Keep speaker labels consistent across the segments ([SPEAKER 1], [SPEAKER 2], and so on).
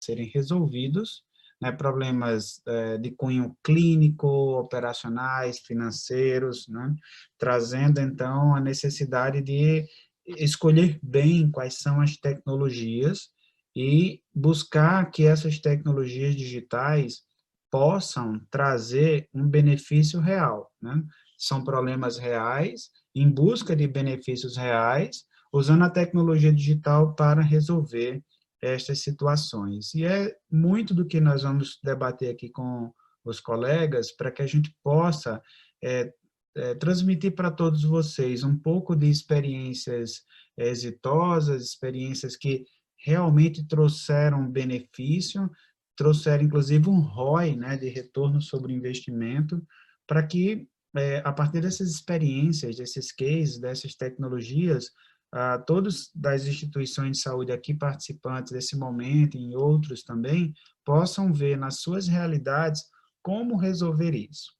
[SPEAKER 1] serem resolvidos, né, problemas é, de cunho clínico, operacionais, financeiros, né, trazendo, então, a necessidade de escolher bem quais são as tecnologias e buscar que essas tecnologias digitais possam trazer um benefício real. Né? São problemas reais, em busca de benefícios reais, usando a tecnologia digital para resolver estas situações. E é muito do que nós vamos debater aqui com os colegas, para que a gente possa é, é, transmitir para todos vocês um pouco de experiências exitosas, experiências que realmente trouxeram benefício, trouxeram inclusive um ROI, né, de retorno sobre investimento, para que é, a partir dessas experiências, desses cases, dessas tecnologias, a todos das instituições de saúde aqui participantes desse momento e em outros também, possam ver nas suas realidades como resolver isso.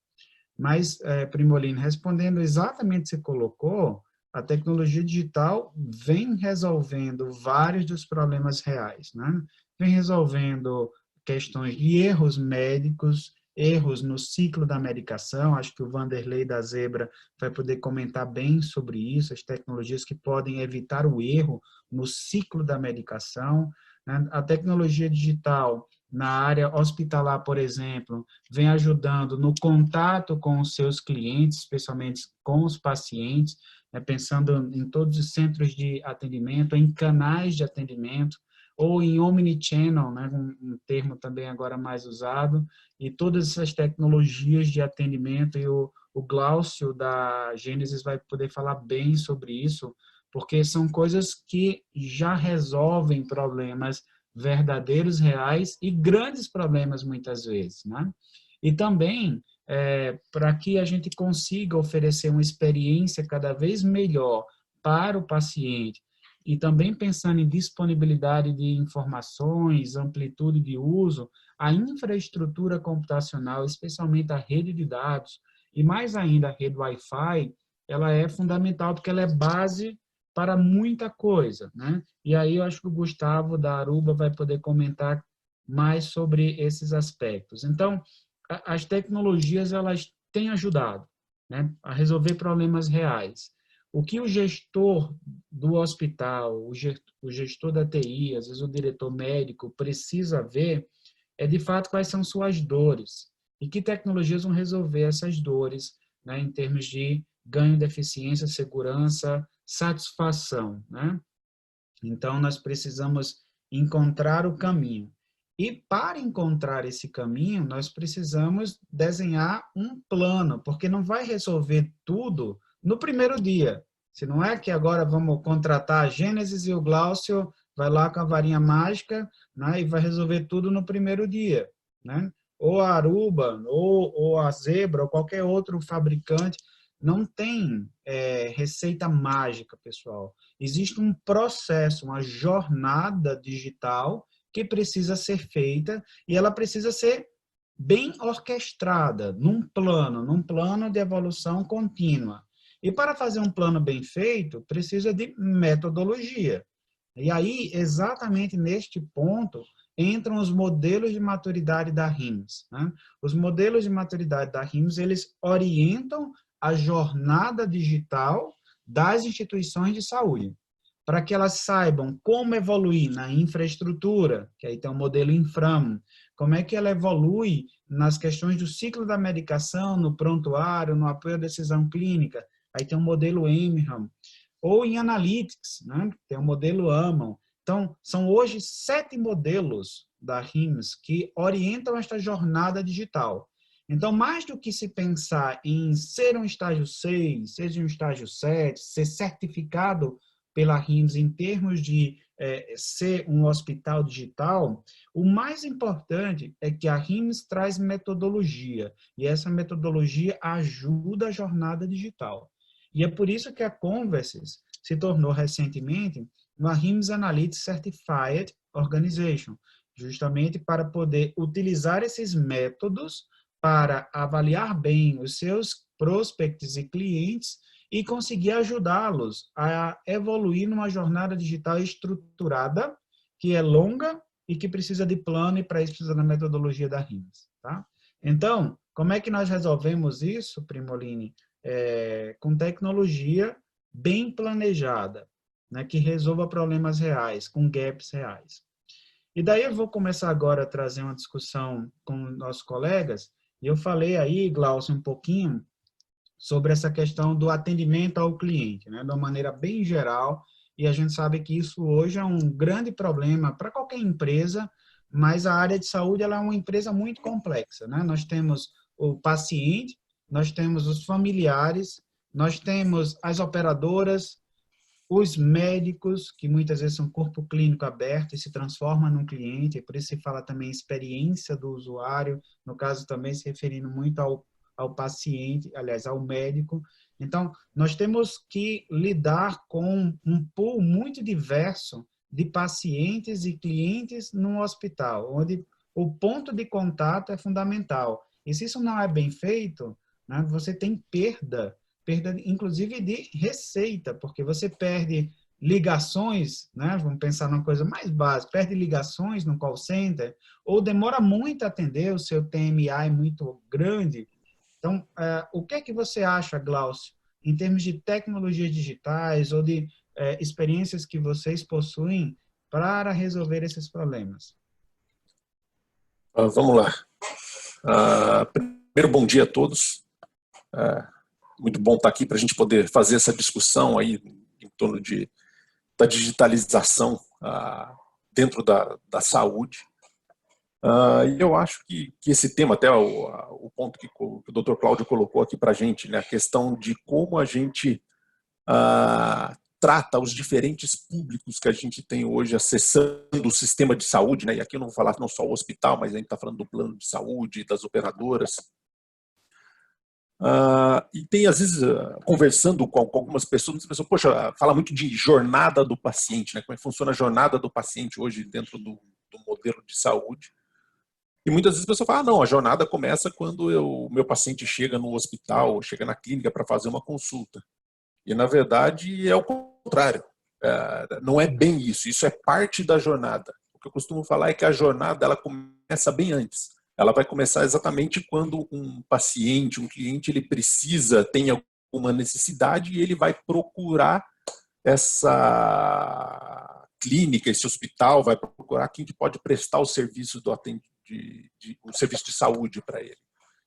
[SPEAKER 1] Mas, é, Primolino, respondendo exatamente o que você colocou, a tecnologia digital vem resolvendo vários dos problemas reais, né? Vem resolvendo questões de erros médicos, erros no ciclo da medicação, acho que o Vanderlei da Zebra vai poder comentar bem sobre isso, as tecnologias que podem evitar o erro no ciclo da medicação. Né? A tecnologia digital na área hospitalar, por exemplo, vem ajudando no contato com os seus clientes, especialmente com os pacientes, né? pensando em todos os centros de atendimento, em canais de atendimento, ou em omnichannel, né, um, termo também agora mais usado, e todas essas tecnologias de atendimento, e o, o Glaucio da Gênesis vai poder falar bem sobre isso, porque são coisas que já resolvem problemas verdadeiros, reais e grandes problemas muitas vezes, né? E também é, para que a gente consiga oferecer uma experiência cada vez melhor para o paciente, e também pensando em disponibilidade de informações, amplitude de uso, a infraestrutura computacional, especialmente a rede de dados, e mais ainda a rede Wi-Fi, ela é fundamental porque ela é base para muita coisa, né? E aí eu acho que o Gustavo da Aruba vai poder comentar mais sobre esses aspectos. Então, as tecnologias elas têm ajudado, né, a resolver problemas reais. O que o gestor do hospital, o gestor da TI, às vezes o diretor médico, precisa ver é, de fato, quais são suas dores e que tecnologias vão resolver essas dores né, em termos de ganho de eficiência, segurança, satisfação. Né? Então, nós precisamos encontrar o caminho. E para encontrar esse caminho, nós precisamos desenhar um plano, porque não vai resolver tudo no primeiro dia. Se não é que agora vamos contratar a Gênesis e o Glaucio vai lá com a varinha mágica né, e vai resolver tudo no primeiro dia. Né? Ou a Aruba, ou, ou a Zebra, ou qualquer outro fabricante, não tem é, receita mágica, pessoal. Existe um processo, uma jornada digital que precisa ser feita e ela precisa ser bem orquestrada, num plano, num plano de evolução contínua. E para fazer um plano bem feito, precisa de metodologia. E aí, exatamente neste ponto, entram os modelos de maturidade da RIMS. Né? Os modelos de maturidade da RIMS, eles orientam a jornada digital das instituições de saúde, para que elas saibam como evoluir na infraestrutura, que aí tem o modelo Infram, como é que ela evolui nas questões do ciclo da medicação, no prontuário, no apoio à decisão clínica, aí tem o modelo Emham, ou em Analytics, né? tem o modelo AMAN. Então, são hoje sete modelos da RIMS que orientam esta jornada digital. Então, mais do que se pensar em ser um estágio 6, ser um estágio 7, ser certificado pela RIMS em termos de é, ser um hospital digital, o mais importante é que a RIMS traz metodologia, e essa metodologia ajuda a jornada digital. E é por isso que a Converses se tornou recentemente uma RIMS Analytics Certified Organization, justamente para poder utilizar esses métodos para avaliar bem os seus prospects e clientes e conseguir ajudá-los a evoluir numa jornada digital estruturada, que é longa e que precisa de plano e para isso precisa da metodologia da RIMS. Tá? Então, como é que nós resolvemos isso, Primoline? É, com tecnologia bem planejada, né, que resolva problemas reais, com gaps reais. E daí eu vou começar agora a trazer uma discussão com nossos colegas, e eu falei aí, Glaucio, um pouquinho sobre essa questão do atendimento ao cliente, né, de uma maneira bem geral, e a gente sabe que isso hoje é um grande problema para qualquer empresa, mas a área de saúde ela é uma empresa muito complexa. Né? Nós temos o paciente, nós temos os familiares, nós temos as operadoras, os médicos, que muitas vezes são corpo clínico aberto e se transforma num cliente, e por isso se fala também experiência do usuário, no caso também se referindo muito ao, ao paciente, aliás, ao médico. Então, nós temos que lidar com um pool muito diverso de pacientes e clientes no hospital, onde o ponto de contato é fundamental. E se isso não é bem feito, né, você tem perda perda inclusive de receita, porque você perde ligações, né? Vamos pensar numa coisa mais básica, perde ligações no call center, ou demora muito a atender, o seu TMA é muito grande. Então, é, o que é que você acha, Glaucio, em termos de tecnologias digitais ou de é, experiências que vocês possuem para resolver esses problemas?
[SPEAKER 2] Uh, vamos lá. Uh, primeiro, bom dia a todos. Uh, muito bom estar aqui para a gente poder fazer essa discussão aí em torno de, da digitalização ah, dentro da, da saúde. Ah, e eu acho que, que esse tema, até o, o ponto que, o, o Dr. Cláudio colocou aqui para a gente, né, a questão de como a gente ah, trata os diferentes públicos que a gente tem hoje acessando o sistema de saúde, né? E aqui eu não vou falar não só o hospital, mas a gente está falando do plano de saúde, das operadoras. Uh, e tem, às vezes, uh, conversando com, com, algumas pessoas, pessoas, poxa, fala muito de jornada do paciente, né? como é que funciona a jornada do paciente hoje dentro do, do modelo de saúde. E muitas vezes a pessoa fala, ah, não, a jornada começa quando o meu paciente chega no hospital, chega na clínica para fazer uma consulta. E, na verdade, é o contrário. Uh, não é bem isso, isso é parte da jornada. O que eu costumo falar é que a jornada ela começa bem antes ela vai começar exatamente quando um paciente, um cliente, ele precisa, tem alguma necessidade e ele vai procurar essa clínica, esse hospital, vai procurar quem que pode prestar o serviço do de, de, um serviço de saúde para ele.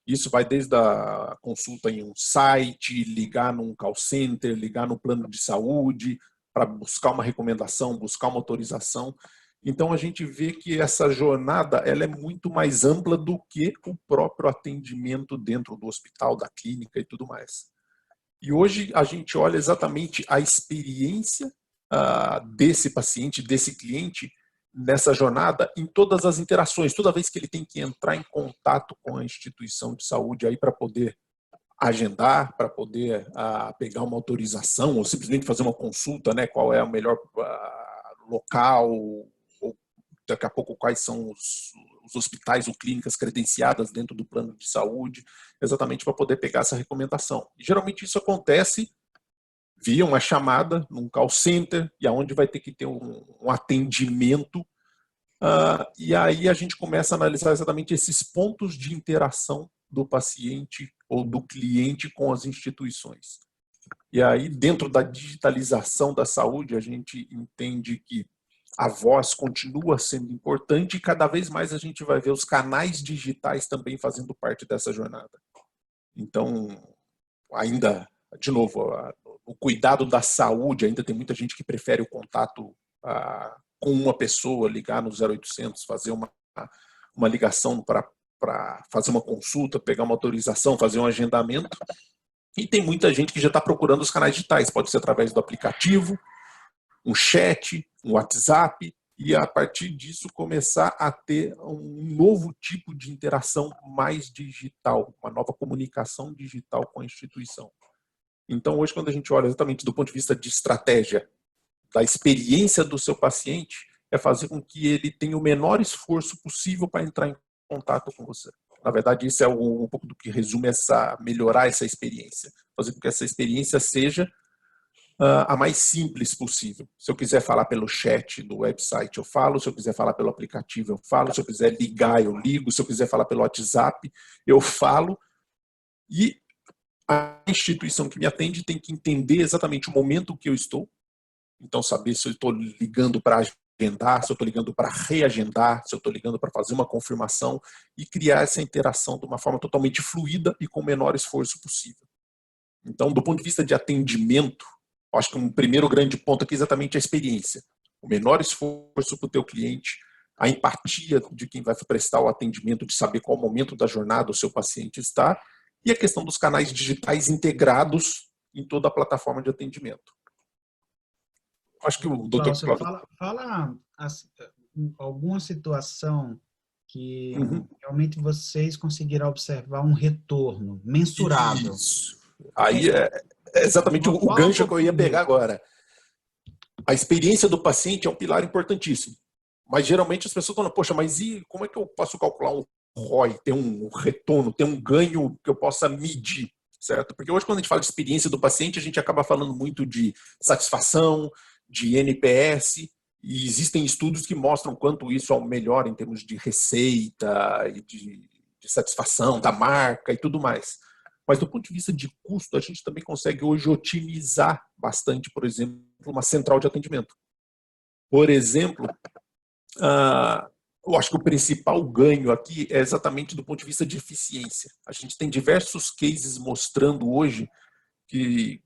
[SPEAKER 2] Isso vai desde a consulta em um site, ligar num call center, ligar no plano de saúde para buscar uma recomendação, buscar uma autorização. Então a gente vê que essa jornada ela é muito mais ampla do que o próprio atendimento dentro do hospital, da clínica e tudo mais. E hoje a gente olha exatamente a experiência uh, desse paciente, desse cliente nessa jornada em todas as interações, toda vez que ele tem que entrar em contato com a instituição de saúde aí para poder agendar, para poder uh, pegar uma autorização ou simplesmente fazer uma consulta, né, qual é o melhor uh, local, daqui a pouco quais são os, os hospitais ou clínicas credenciadas dentro do plano de saúde, exatamente para poder pegar essa recomendação. E geralmente isso acontece via uma chamada num call center, e aonde vai ter que ter um, um atendimento, uh, e aí a gente começa a analisar exatamente esses pontos de interação do paciente ou do cliente com as instituições. E aí, dentro da digitalização da saúde, a gente entende que a voz continua sendo importante e cada vez mais a gente vai ver os canais digitais também fazendo parte dessa jornada. Então, ainda, de novo, o cuidado da saúde, ainda tem muita gente que prefere o contato ah, com uma pessoa, ligar no 0800, fazer uma, uma ligação para fazer uma consulta, pegar uma autorização, fazer um agendamento. E tem muita gente que já está procurando os canais digitais, pode ser através do aplicativo, um chat, um WhatsApp, e a partir disso começar a ter um novo tipo de interação mais digital, uma nova comunicação digital com a instituição. Então, hoje, quando a gente olha exatamente do ponto de vista de estratégia, da experiência do seu paciente, é fazer com que ele tenha o menor esforço possível para entrar em contato com você. Na verdade, isso é um pouco do que resume essa melhorar essa experiência, fazer com que essa experiência seja uh, a mais simples possível. Se eu quiser falar pelo chat do website, eu falo. Se eu quiser falar pelo aplicativo, eu falo. Se eu quiser ligar, eu ligo. Se eu quiser falar pelo WhatsApp, eu falo. E a instituição que me atende tem que entender exatamente o momento que eu estou. Então, saber se eu estou ligando para agendar, se eu estou ligando para reagendar, se eu estou ligando para fazer uma confirmação e criar essa interação de uma forma totalmente fluida e com o menor esforço possível. Então, do ponto de vista de atendimento, acho que um primeiro grande ponto aqui é exatamente a experiência. O menor esforço para o teu cliente, a empatia de quem vai prestar o atendimento, de saber qual momento da jornada o seu paciente está, e a questão dos canais digitais integrados em toda a plataforma de atendimento.
[SPEAKER 1] Acho que o doutor Cláudio... Fala, fala alguma situação que uhum. realmente vocês conseguiram observar um retorno mensurável.
[SPEAKER 2] Isso. Aí é, é exatamente o, o gancho que eu ia pegar agora. A experiência do paciente é um pilar importantíssimo. Mas geralmente as pessoas falam, poxa, mas e como é que eu posso calcular um ROI, ter um retorno, ter um ganho que eu possa medir, certo? Porque hoje quando a gente fala de experiência do paciente, a gente acaba falando muito de satisfação, de NPS, e existem estudos que mostram quanto isso é o melhor em termos de receita e de, de satisfação da marca e tudo mais. Mas do ponto de vista de custo, a gente também consegue hoje otimizar bastante, por exemplo, uma central de atendimento. Por exemplo, uh, eu acho que o principal ganho aqui é exatamente do ponto de vista de eficiência. A gente tem diversos cases mostrando hoje que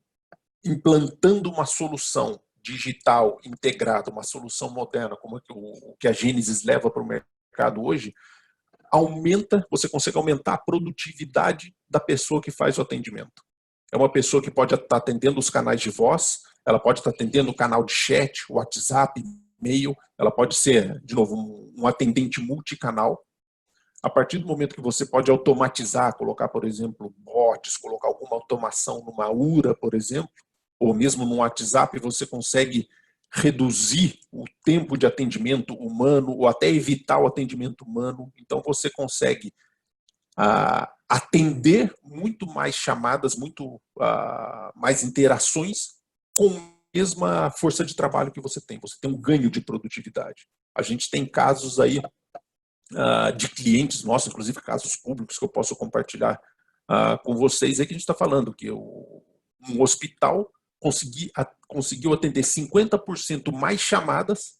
[SPEAKER 2] implantando uma solução digital integrada, uma solução moderna, como é o que a Gênesis leva para o mercado hoje, aumenta, você consegue aumentar a produtividade da pessoa que faz o atendimento. É uma pessoa que pode estar atendendo os canais de voz, ela pode estar atendendo o canal de chat, WhatsApp, e-mail, ela pode ser, de novo, um, atendente multicanal. A partir do momento que você pode automatizar, colocar, por exemplo, bots, colocar alguma automação numa URA, por exemplo, ou mesmo no WhatsApp, você consegue reduzir o tempo de atendimento humano ou até evitar o atendimento humano. Então você consegue ah, atender muito mais chamadas, muito ah, mais interações com a mesma força de trabalho que você tem. Você tem um ganho de produtividade. A gente tem casos aí ah, de clientes nossos, inclusive casos públicos que eu posso compartilhar ah, com vocês, aí que a gente está falando que o, um hospital consegui, a, conseguiu atender 50% mais chamadas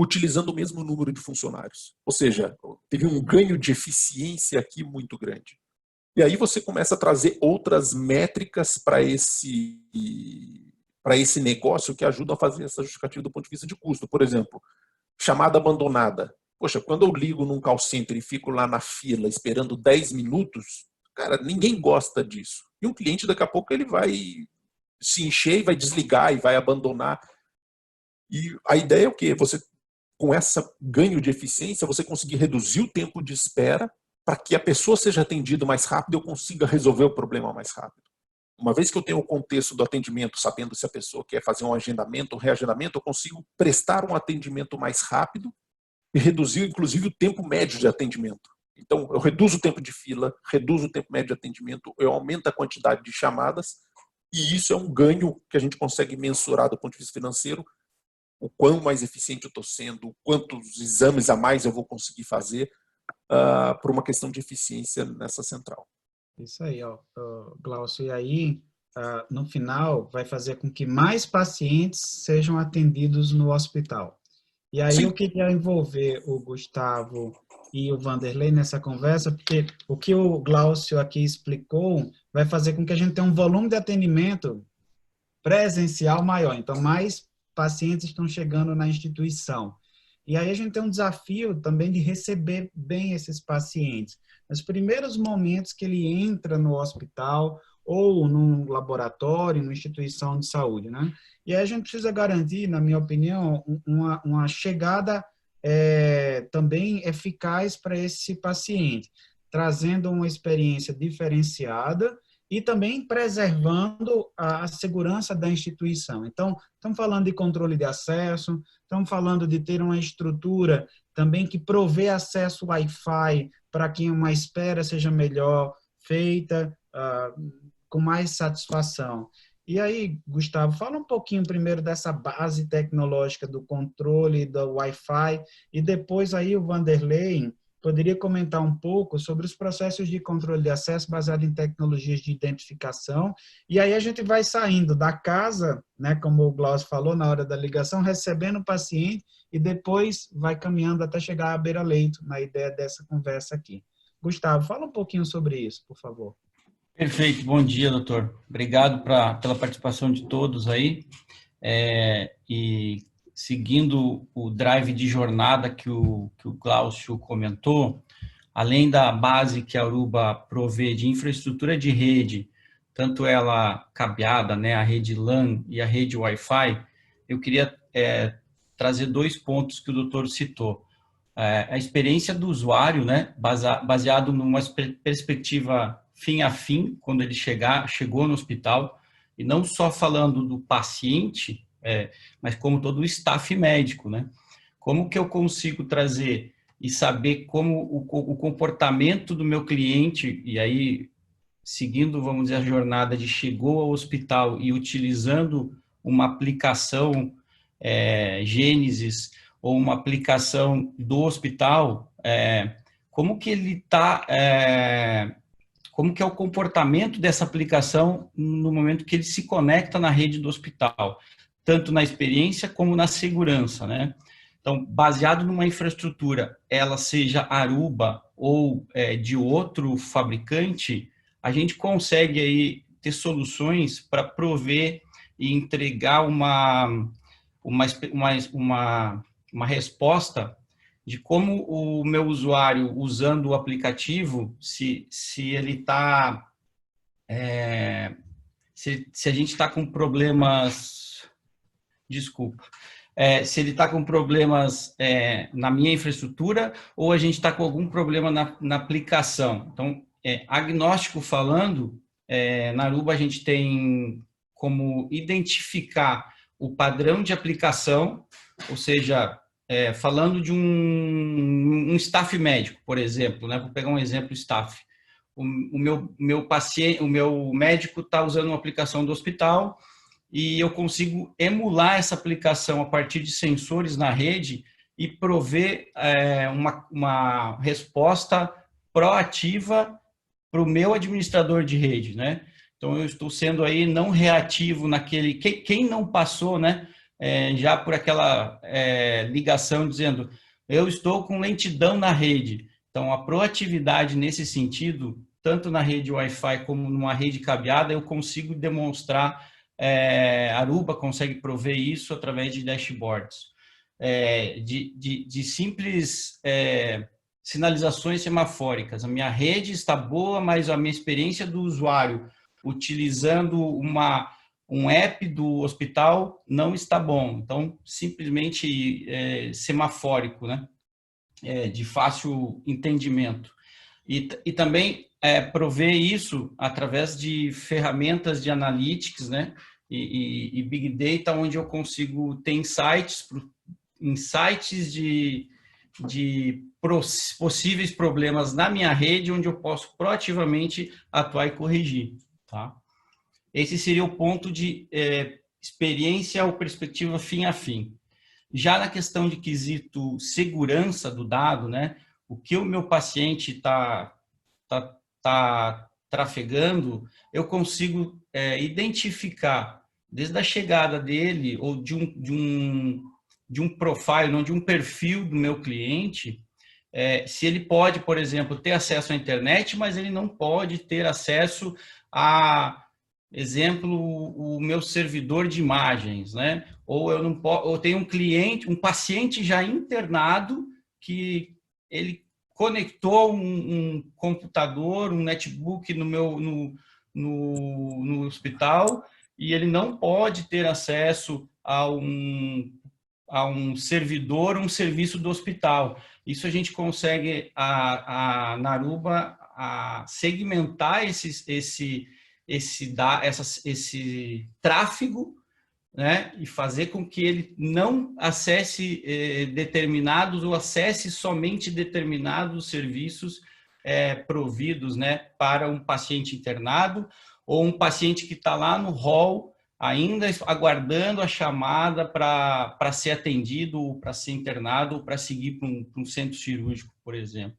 [SPEAKER 2] utilizando o mesmo número de funcionários. Ou seja, teve um ganho de eficiência aqui muito grande. E aí você começa a trazer outras métricas para esse para esse negócio que ajudam a fazer essa justificativa do ponto de vista de custo. Por exemplo, chamada abandonada. Poxa, quando eu ligo num call center e fico lá na fila esperando 10 minutos, cara, ninguém gosta disso. E um cliente daqui a pouco ele vai se encher e vai desligar e vai abandonar. E a ideia é o quê? Você, com esse ganho de eficiência, você conseguir reduzir o tempo de espera para que a pessoa seja atendida mais rápido e eu consiga resolver o problema mais rápido. Uma vez que eu tenho o contexto do atendimento, sabendo se a pessoa quer fazer um agendamento um reagendamento, eu consigo prestar um atendimento mais rápido e reduzir, inclusive, o tempo médio de atendimento. Então, eu reduzo o tempo de fila, reduzo o tempo médio de atendimento, eu aumento a quantidade de chamadas e isso é um ganho que a gente consegue mensurar do ponto de vista financeiro, o quão mais eficiente eu estou sendo, quantos exames a mais eu vou conseguir fazer uh, por uma questão de eficiência nessa central.
[SPEAKER 1] Isso aí, ó, Glaucio. E aí, uh, no final, vai fazer com que mais pacientes sejam atendidos no hospital. E aí Sim. eu queria envolver o Gustavo e o Vanderlei nessa conversa, porque o que o Glaucio aqui explicou vai fazer com que a gente tenha um volume de atendimento presencial maior. Então, mais pacientes estão chegando na instituição. E aí a gente tem um desafio também de receber bem esses pacientes. Nos primeiros momentos que ele entra no hospital ou num laboratório, numa instituição de saúde, né? E aí a gente precisa garantir, na minha opinião, uma, uma chegada é, também eficaz para esse paciente, trazendo uma experiência diferenciada e também preservando a, segurança da instituição. Então, estamos falando de controle de acesso, estamos falando de ter uma estrutura também que provê acesso Wi-Fi para que uma espera seja melhor feita, uh, com mais satisfação. E aí, Gustavo, fala um pouquinho primeiro dessa base tecnológica do controle do Wi-Fi e depois aí o Vanderlei poderia comentar um pouco sobre os processos de controle de acesso baseado em tecnologias de identificação. E aí a gente vai saindo da casa, né, como o Glaucio falou na hora da ligação, recebendo o paciente e depois vai caminhando até chegar à beira-leito, na ideia dessa conversa aqui. Gustavo, fala um pouquinho sobre isso, por favor.
[SPEAKER 3] Perfeito, bom dia, doutor. Obrigado pra, pela participação de todos aí. É, e seguindo o drive de jornada que o, que o Glaucio comentou, além da base que a Aruba provê de infraestrutura de rede, tanto ela cabeada, né, a rede LAN e a rede Wi-Fi, eu queria é, trazer dois pontos que o doutor citou. É, a experiência do usuário, né, baseado numa perspectiva fim a fim, quando ele chegar, chegou no hospital, e não só falando do paciente, é, mas como todo o staff médico, né? Como que eu consigo trazer e saber como o, o comportamento do meu cliente, e aí, seguindo, vamos dizer, a jornada de chegou ao hospital e utilizando uma aplicação é, Gênesis ou uma aplicação do hospital, é, como que ele está, é, como que é o comportamento dessa aplicação no momento que ele se conecta na rede do hospital tanto na experiência como na segurança, né? Então, baseado numa infraestrutura, ela seja Aruba ou é, de outro fabricante, a gente consegue aí ter soluções para prover e entregar uma, uma, uma, uma, uma resposta de como o meu usuário, usando o aplicativo, se, se ele está... É, se, se a gente está com problemas desculpa. É, se ele está com problemas é, na minha infraestrutura ou a gente está com algum problema na, na aplicação. Então, é, agnóstico falando, é, na Aruba a gente tem como identificar o padrão de aplicação, ou seja, é, falando de um, um staff médico, por exemplo, né? vou pegar um exemplo staff. O, o meu, meu paciente, o meu médico está usando uma aplicação do hospital, e eu consigo emular essa aplicação a partir de sensores na rede e prover é, uma, uma resposta proativa para o meu administrador de rede, né? Então eu estou sendo aí não reativo naquele quem, quem não passou, né? É, já por aquela é, ligação dizendo eu estou com lentidão na rede. Então a proatividade nesse sentido, tanto na rede Wi-Fi como numa rede cabeada, eu consigo demonstrar é, Aruba consegue prover isso através de dashboards, é, de, de, de, simples é, sinalizações semafóricas. A minha rede está boa, mas a minha experiência do usuário utilizando uma, um app do hospital não está bom. Então, simplesmente é, semafórico, né? É, de fácil entendimento. E, e também é, prover isso através de ferramentas de analytics, né? E, e, e Big Data, onde eu consigo ter insights, insights de, de possíveis problemas na minha rede, onde eu posso proativamente atuar e corrigir. Tá? Esse seria o ponto de é, experiência ou perspectiva fim a fim. Já na questão de quesito segurança do dado, né, o que o meu paciente está tá, tá trafegando, eu consigo é, identificar desde a chegada dele ou de um, de um, de um profile, não de um perfil do meu cliente, é, se ele pode, por exemplo, ter acesso à internet, mas ele não pode ter acesso a, exemplo, o meu servidor de imagens, né? Ou eu não posso, ou tenho um cliente, um paciente já internado que ele conectou um, um computador, um netbook no meu no, no, no hospital e ele não pode ter acesso a um, a um servidor, um serviço do hospital. Isso a gente consegue, a, a Naruba, a segmentar esse, esse, esse, da, essa, esse tráfego né, e fazer com que ele não acesse eh, determinados ou acesse somente determinados serviços eh, providos né, para um paciente internado ou um paciente que está lá no hall ainda aguardando a chamada para ser atendido, para ser internado, para seguir para um, um, centro cirúrgico, por exemplo.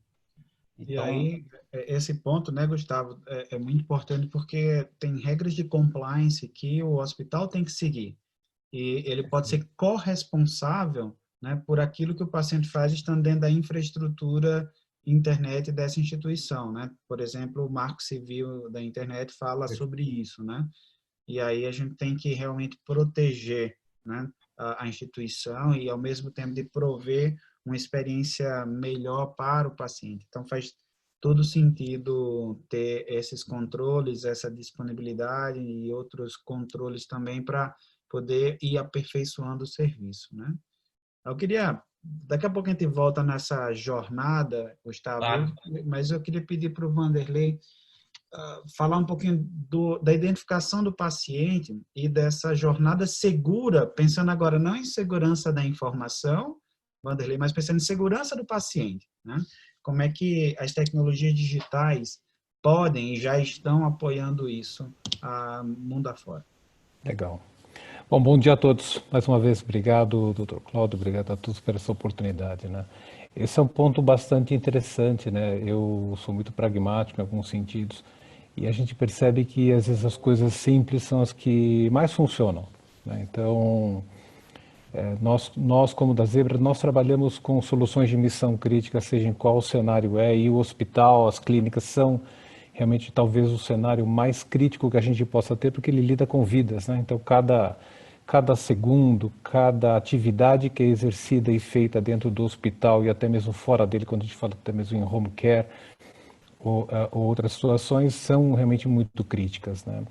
[SPEAKER 1] Então... E aí, é, esse ponto, né, Gustavo, é, é, muito importante porque tem regras de compliance que o hospital tem que seguir. E ele pode ser corresponsável né, por aquilo que o paciente faz estando dentro da infraestrutura internet dessa instituição, né? Por exemplo, o Marco Civil da internet fala sobre isso, né? E aí a gente tem que realmente proteger, né, a, a instituição e ao mesmo tempo de prover uma experiência melhor para o paciente. Então faz todo sentido ter esses controles, essa disponibilidade e outros controles também para poder ir aperfeiçoando o serviço, né? Eu queria, daqui a pouco a gente volta nessa jornada, Gustavo, claro. mas eu queria pedir para o Vanderlei uh, falar um pouquinho do, da identificação do paciente e dessa jornada segura, pensando agora não em segurança da informação, Vanderlei, mas pensando em segurança do paciente, né? Como é que as tecnologias digitais podem e já estão apoiando isso a mundo afora?
[SPEAKER 4] Legal. Bom, bom dia a todos. Mais uma vez, obrigado, doutor Cláudio, obrigado a todos por essa oportunidade. Né? Esse é um ponto bastante interessante, né? Eu sou muito pragmático em alguns sentidos e a gente percebe que às vezes as coisas simples são as que mais funcionam. Né? Então, é, nós, nós, como da Zebra, nós trabalhamos com soluções de missão crítica, seja em qual cenário é, e o hospital, as clínicas são realmente talvez o cenário mais crítico que a gente possa ter, porque ele lida com vidas, né? Então, cada cada segundo, cada atividade que é exercida e feita dentro do hospital e até mesmo fora dele, quando a gente fala até mesmo em home care ou, uh, ou outras situações, são realmente muito críticas, né?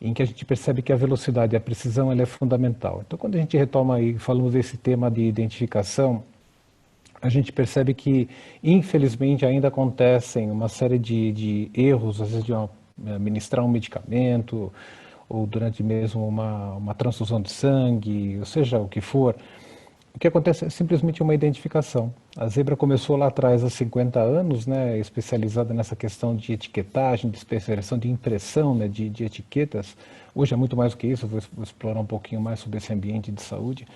[SPEAKER 4] em que a gente percebe que a velocidade e a precisão ela é fundamental. Então, quando a gente retoma e falamos desse tema de identificação, a gente percebe que, infelizmente, ainda acontecem uma série de, de erros, às vezes de uma, administrar um medicamento, ou durante mesmo uma, uma transfusão de sangue, ou seja o que for, o que acontece é simplesmente uma identificação. A Zebra começou lá atrás, há 50 anos, né, especializada nessa questão de etiquetagem, de especialização de impressão né, de, de etiquetas. Hoje é muito mais do que isso, vou, vou explorar um pouquinho mais sobre esse ambiente de saúde.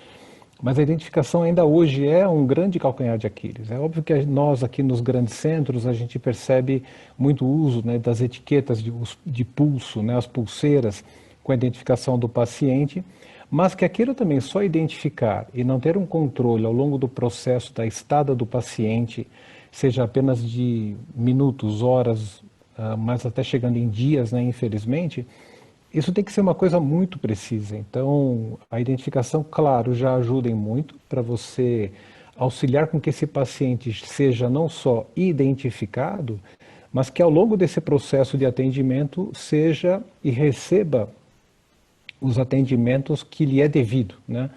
[SPEAKER 4] Mas a identificação ainda hoje é um grande calcanhar de Aquiles. É óbvio que nós aqui nos grandes centros a gente percebe muito uso né, das etiquetas de, de pulso, né, as pulseiras, com a identificação do paciente, mas que aquilo também só identificar e não ter um controle ao longo do processo da estada do paciente, seja apenas de minutos, horas, uh, mas até chegando em dias, né, infelizmente, isso tem que ser uma coisa muito precisa. Então, a identificação, claro, já ajuda em muito para você auxiliar com que esse paciente seja não só identificado, mas que ao longo desse processo de atendimento seja e receba os atendimentos que lhe é devido, né?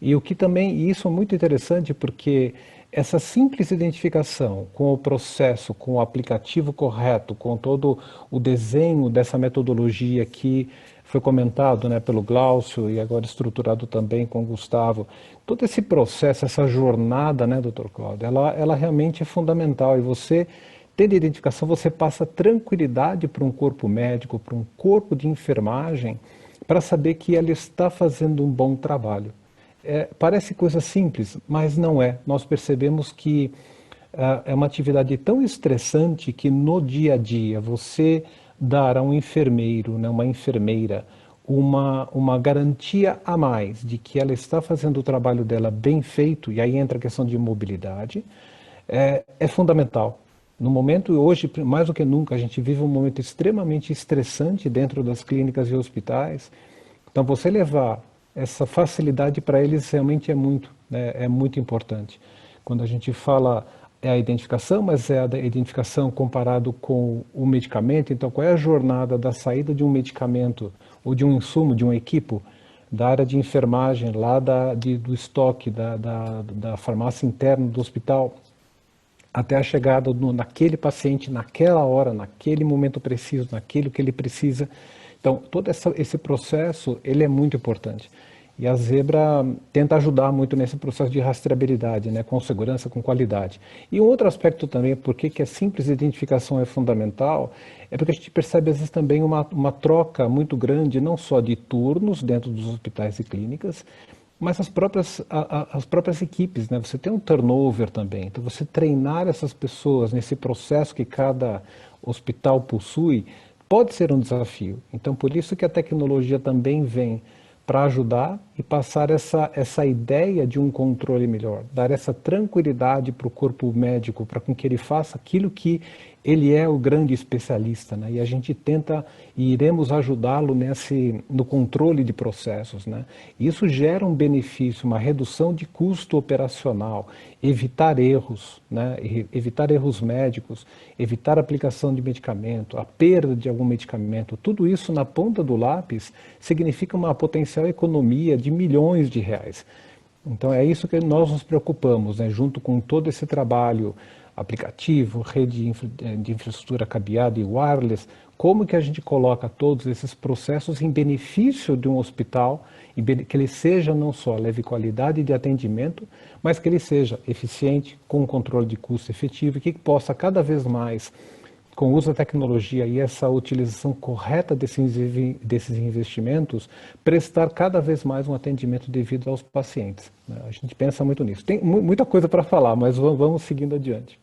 [SPEAKER 4] E o que também, e isso é muito interessante porque essa simples identificação com o processo, com o aplicativo correto, com todo o desenho dessa metodologia que foi comentado né, pelo Glaucio e agora estruturado também com o Gustavo, todo esse processo, essa jornada, né, doutor Cláudio, ela, ela realmente é fundamental e você tendo identificação, você passa tranquilidade para um corpo médico, para um corpo de enfermagem, para saber que ela está fazendo um bom trabalho. É, parece coisa simples, mas não é. Nós percebemos que uh, é uma atividade tão estressante que no dia a dia você dar a um enfermeiro, né, uma enfermeira, uma, uma garantia a mais de que ela está fazendo o trabalho dela bem feito, e aí entra a questão de mobilidade, é, é fundamental. No momento, hoje, mais do que nunca, a gente vive um momento extremamente estressante dentro das clínicas e hospitais. Então, você levar essa facilidade para eles realmente é muito, né, é muito importante. Quando a gente fala é a identificação, mas é a identificação comparado com o medicamento. Então, qual é a jornada da saída de um medicamento ou de um insumo, de um equipo, da área de enfermagem, lá da, de, do estoque, da, da, da farmácia interna do hospital, até a chegada no, naquele paciente, naquela hora, naquele momento preciso, naquilo que ele precisa. Então, todo essa, esse processo, ele é muito importante. E a Zebra tenta ajudar muito nesse processo de rastreabilidade, né, com segurança, com qualidade. E um outro aspecto também, porque que a simples identificação é fundamental, é porque a gente percebe às vezes também uma, uma troca muito grande, não só de turnos dentro dos hospitais e clínicas, mas as próprias, a, a, as próprias equipes, né? Você tem um turnover também. Então, você treinar essas pessoas nesse processo que cada hospital possui pode ser um desafio. Então, por isso que a tecnologia também vem para ajudar e passar essa, essa ideia de um controle melhor, dar essa tranquilidade para o corpo médico, para que ele faça aquilo que ele é o grande especialista, né? E a gente tenta e iremos ajudá-lo nesse no controle de processos, né? Isso gera um benefício, uma redução de custo operacional, evitar erros, né? Evitar erros médicos, evitar aplicação de medicamento, a perda de algum medicamento, tudo isso na ponta do lápis significa uma potencial economia de milhões de reais. Então é isso que nós nos preocupamos, né? Junto com todo esse trabalho aplicativo, rede de infraestrutura cabeada e wireless, como que a gente coloca todos esses processos em benefício de um hospital, que ele seja não só leve qualidade de atendimento, mas que ele seja eficiente, com controle de custo efetivo e que possa cada vez mais, com o uso da tecnologia e essa utilização correta desses, desses investimentos, prestar cada vez mais um atendimento devido aos pacientes. Né? A gente pensa muito nisso. Tem muita coisa para falar, mas vamos seguindo adiante.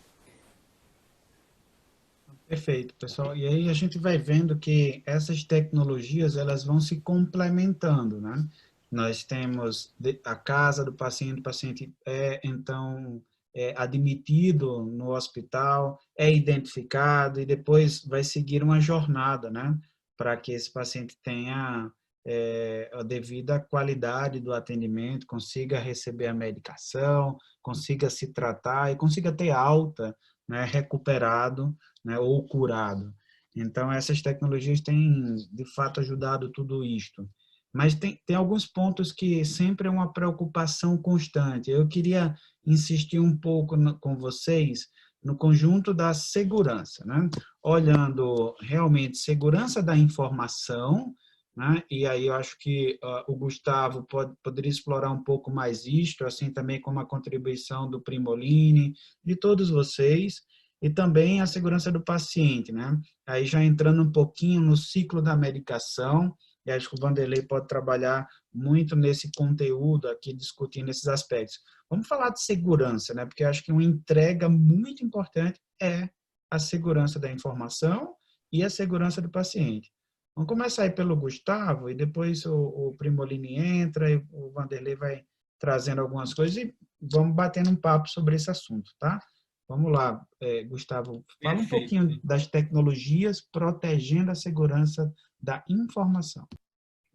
[SPEAKER 1] Perfeito, pessoal. E aí a gente vai vendo que essas tecnologias elas vão se complementando, né? Nós temos a casa do paciente, o paciente é então é admitido no hospital, é identificado e depois vai seguir uma jornada, né? Para que esse paciente tenha é, a devida qualidade do atendimento, consiga receber a medicação, consiga se tratar e consiga ter alta, né, recuperado né, ou curado. Então, essas tecnologias têm, de fato, ajudado tudo isto. Mas tem, tem alguns pontos que sempre é uma preocupação constante. Eu queria insistir um pouco no, com vocês no conjunto da segurança, né? olhando realmente segurança da informação, né? e aí eu acho que uh, o Gustavo pode, poderia explorar um pouco mais isto, assim também como a contribuição do Primoline, de todos vocês, e também a segurança do paciente, né? Aí já entrando um pouquinho no ciclo da medicação, e acho que o Vanderlei pode trabalhar muito nesse conteúdo aqui, discutindo esses aspectos. Vamos falar de segurança, né? Porque acho que uma entrega muito importante é a segurança da informação e a segurança do paciente. Vamos começar aí pelo Gustavo, e depois o, o Primolini entra, e o Vanderlei vai trazendo algumas coisas, e vamos batendo um papo sobre esse assunto, tá? Vamos lá, é, Gustavo, fala Perfeito. um pouquinho das tecnologias protegendo a segurança da informação.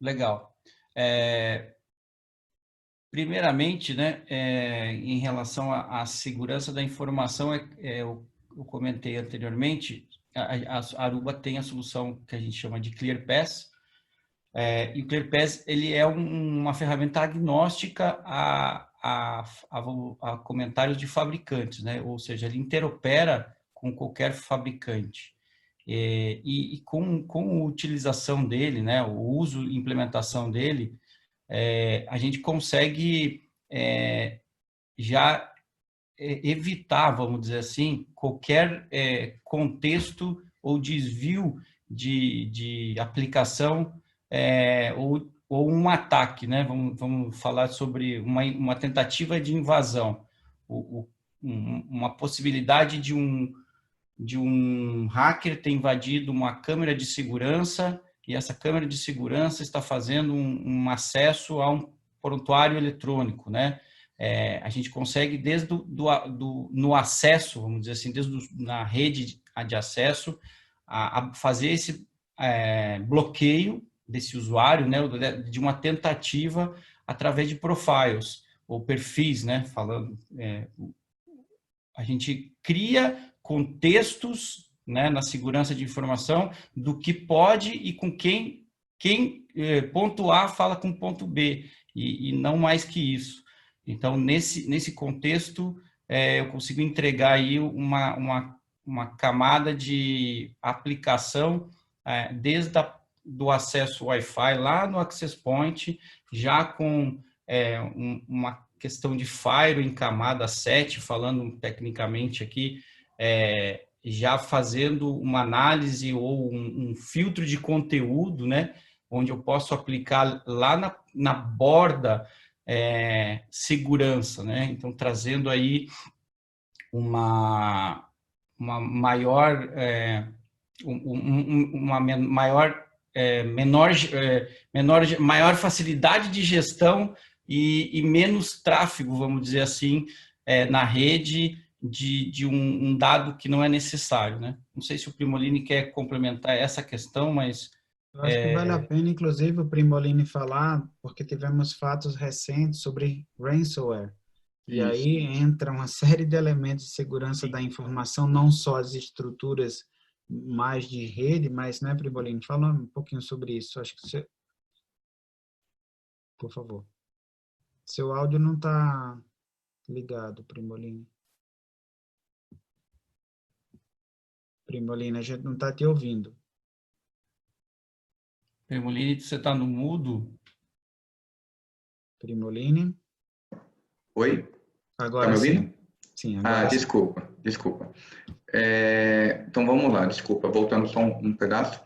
[SPEAKER 3] Legal. É, primeiramente, né, é, em relação à, segurança da informação, é, é eu, eu, comentei anteriormente, a, a, Aruba tem a solução que a gente chama de ClearPass, é, e o ClearPass ele é um, uma ferramenta agnóstica a, a, a, a, comentários de fabricantes, né? ou seja, ele interopera com qualquer fabricante. É, e, e com, com a utilização dele, né, o uso e implementação dele, é, a gente consegue é, já é, evitar, vamos dizer assim, qualquer é, contexto ou desvio de, de aplicação é, ou ou um ataque, né? Vamos, vamos falar sobre uma, uma tentativa de invasão, o, o, um, uma possibilidade de um, de um hacker ter invadido uma câmera de segurança e essa câmera de segurança está fazendo um, um acesso a um prontuário eletrônico, né? É, a gente consegue desde do, do, do, no acesso, vamos dizer assim, desde do, na rede de, de acesso, a, a fazer esse é, bloqueio desse usuário, né, de uma tentativa através de profiles ou perfis, né, falando, é, a gente cria contextos, né, na segurança de informação do que pode e com quem quem é, ponto A fala com ponto B e, e, não mais que isso. Então nesse nesse contexto é, eu consigo entregar aí uma, uma uma camada de aplicação é, desde a do acesso Wi-Fi lá no Access Point, já com é, um, uma questão de Fire em camada 7, falando tecnicamente aqui, é, já fazendo uma análise ou um, um, filtro de conteúdo, né? Onde eu posso aplicar lá na, na borda é, segurança, né? Então, trazendo aí uma, uma maior, é, um, uma maior, é, menor, é, menor, maior facilidade de gestão e, e menos tráfego, vamos dizer assim, é, na rede de, de um, um, dado que não é necessário, né? Não sei se o Primolini quer complementar essa questão, mas...
[SPEAKER 1] Eu acho é... que vale a pena, inclusive, o Primolini falar, porque tivemos fatos recentes sobre ransomware. E Isso. aí entra uma série de elementos de segurança da informação, não só as estruturas mais de rede, mas, né, Primolini, fala um pouquinho sobre isso. Acho que você... Por favor. Seu áudio não está ligado, Primolini. Primolini, a gente não está te ouvindo.
[SPEAKER 3] Primolini, você está no mudo?
[SPEAKER 1] Primolini?
[SPEAKER 5] Oi?
[SPEAKER 1] Agora tá me ouvindo?
[SPEAKER 5] Sim. sim ah, desculpa, desculpa. É, então vamos lá, desculpa, voltando só um, um pedaço.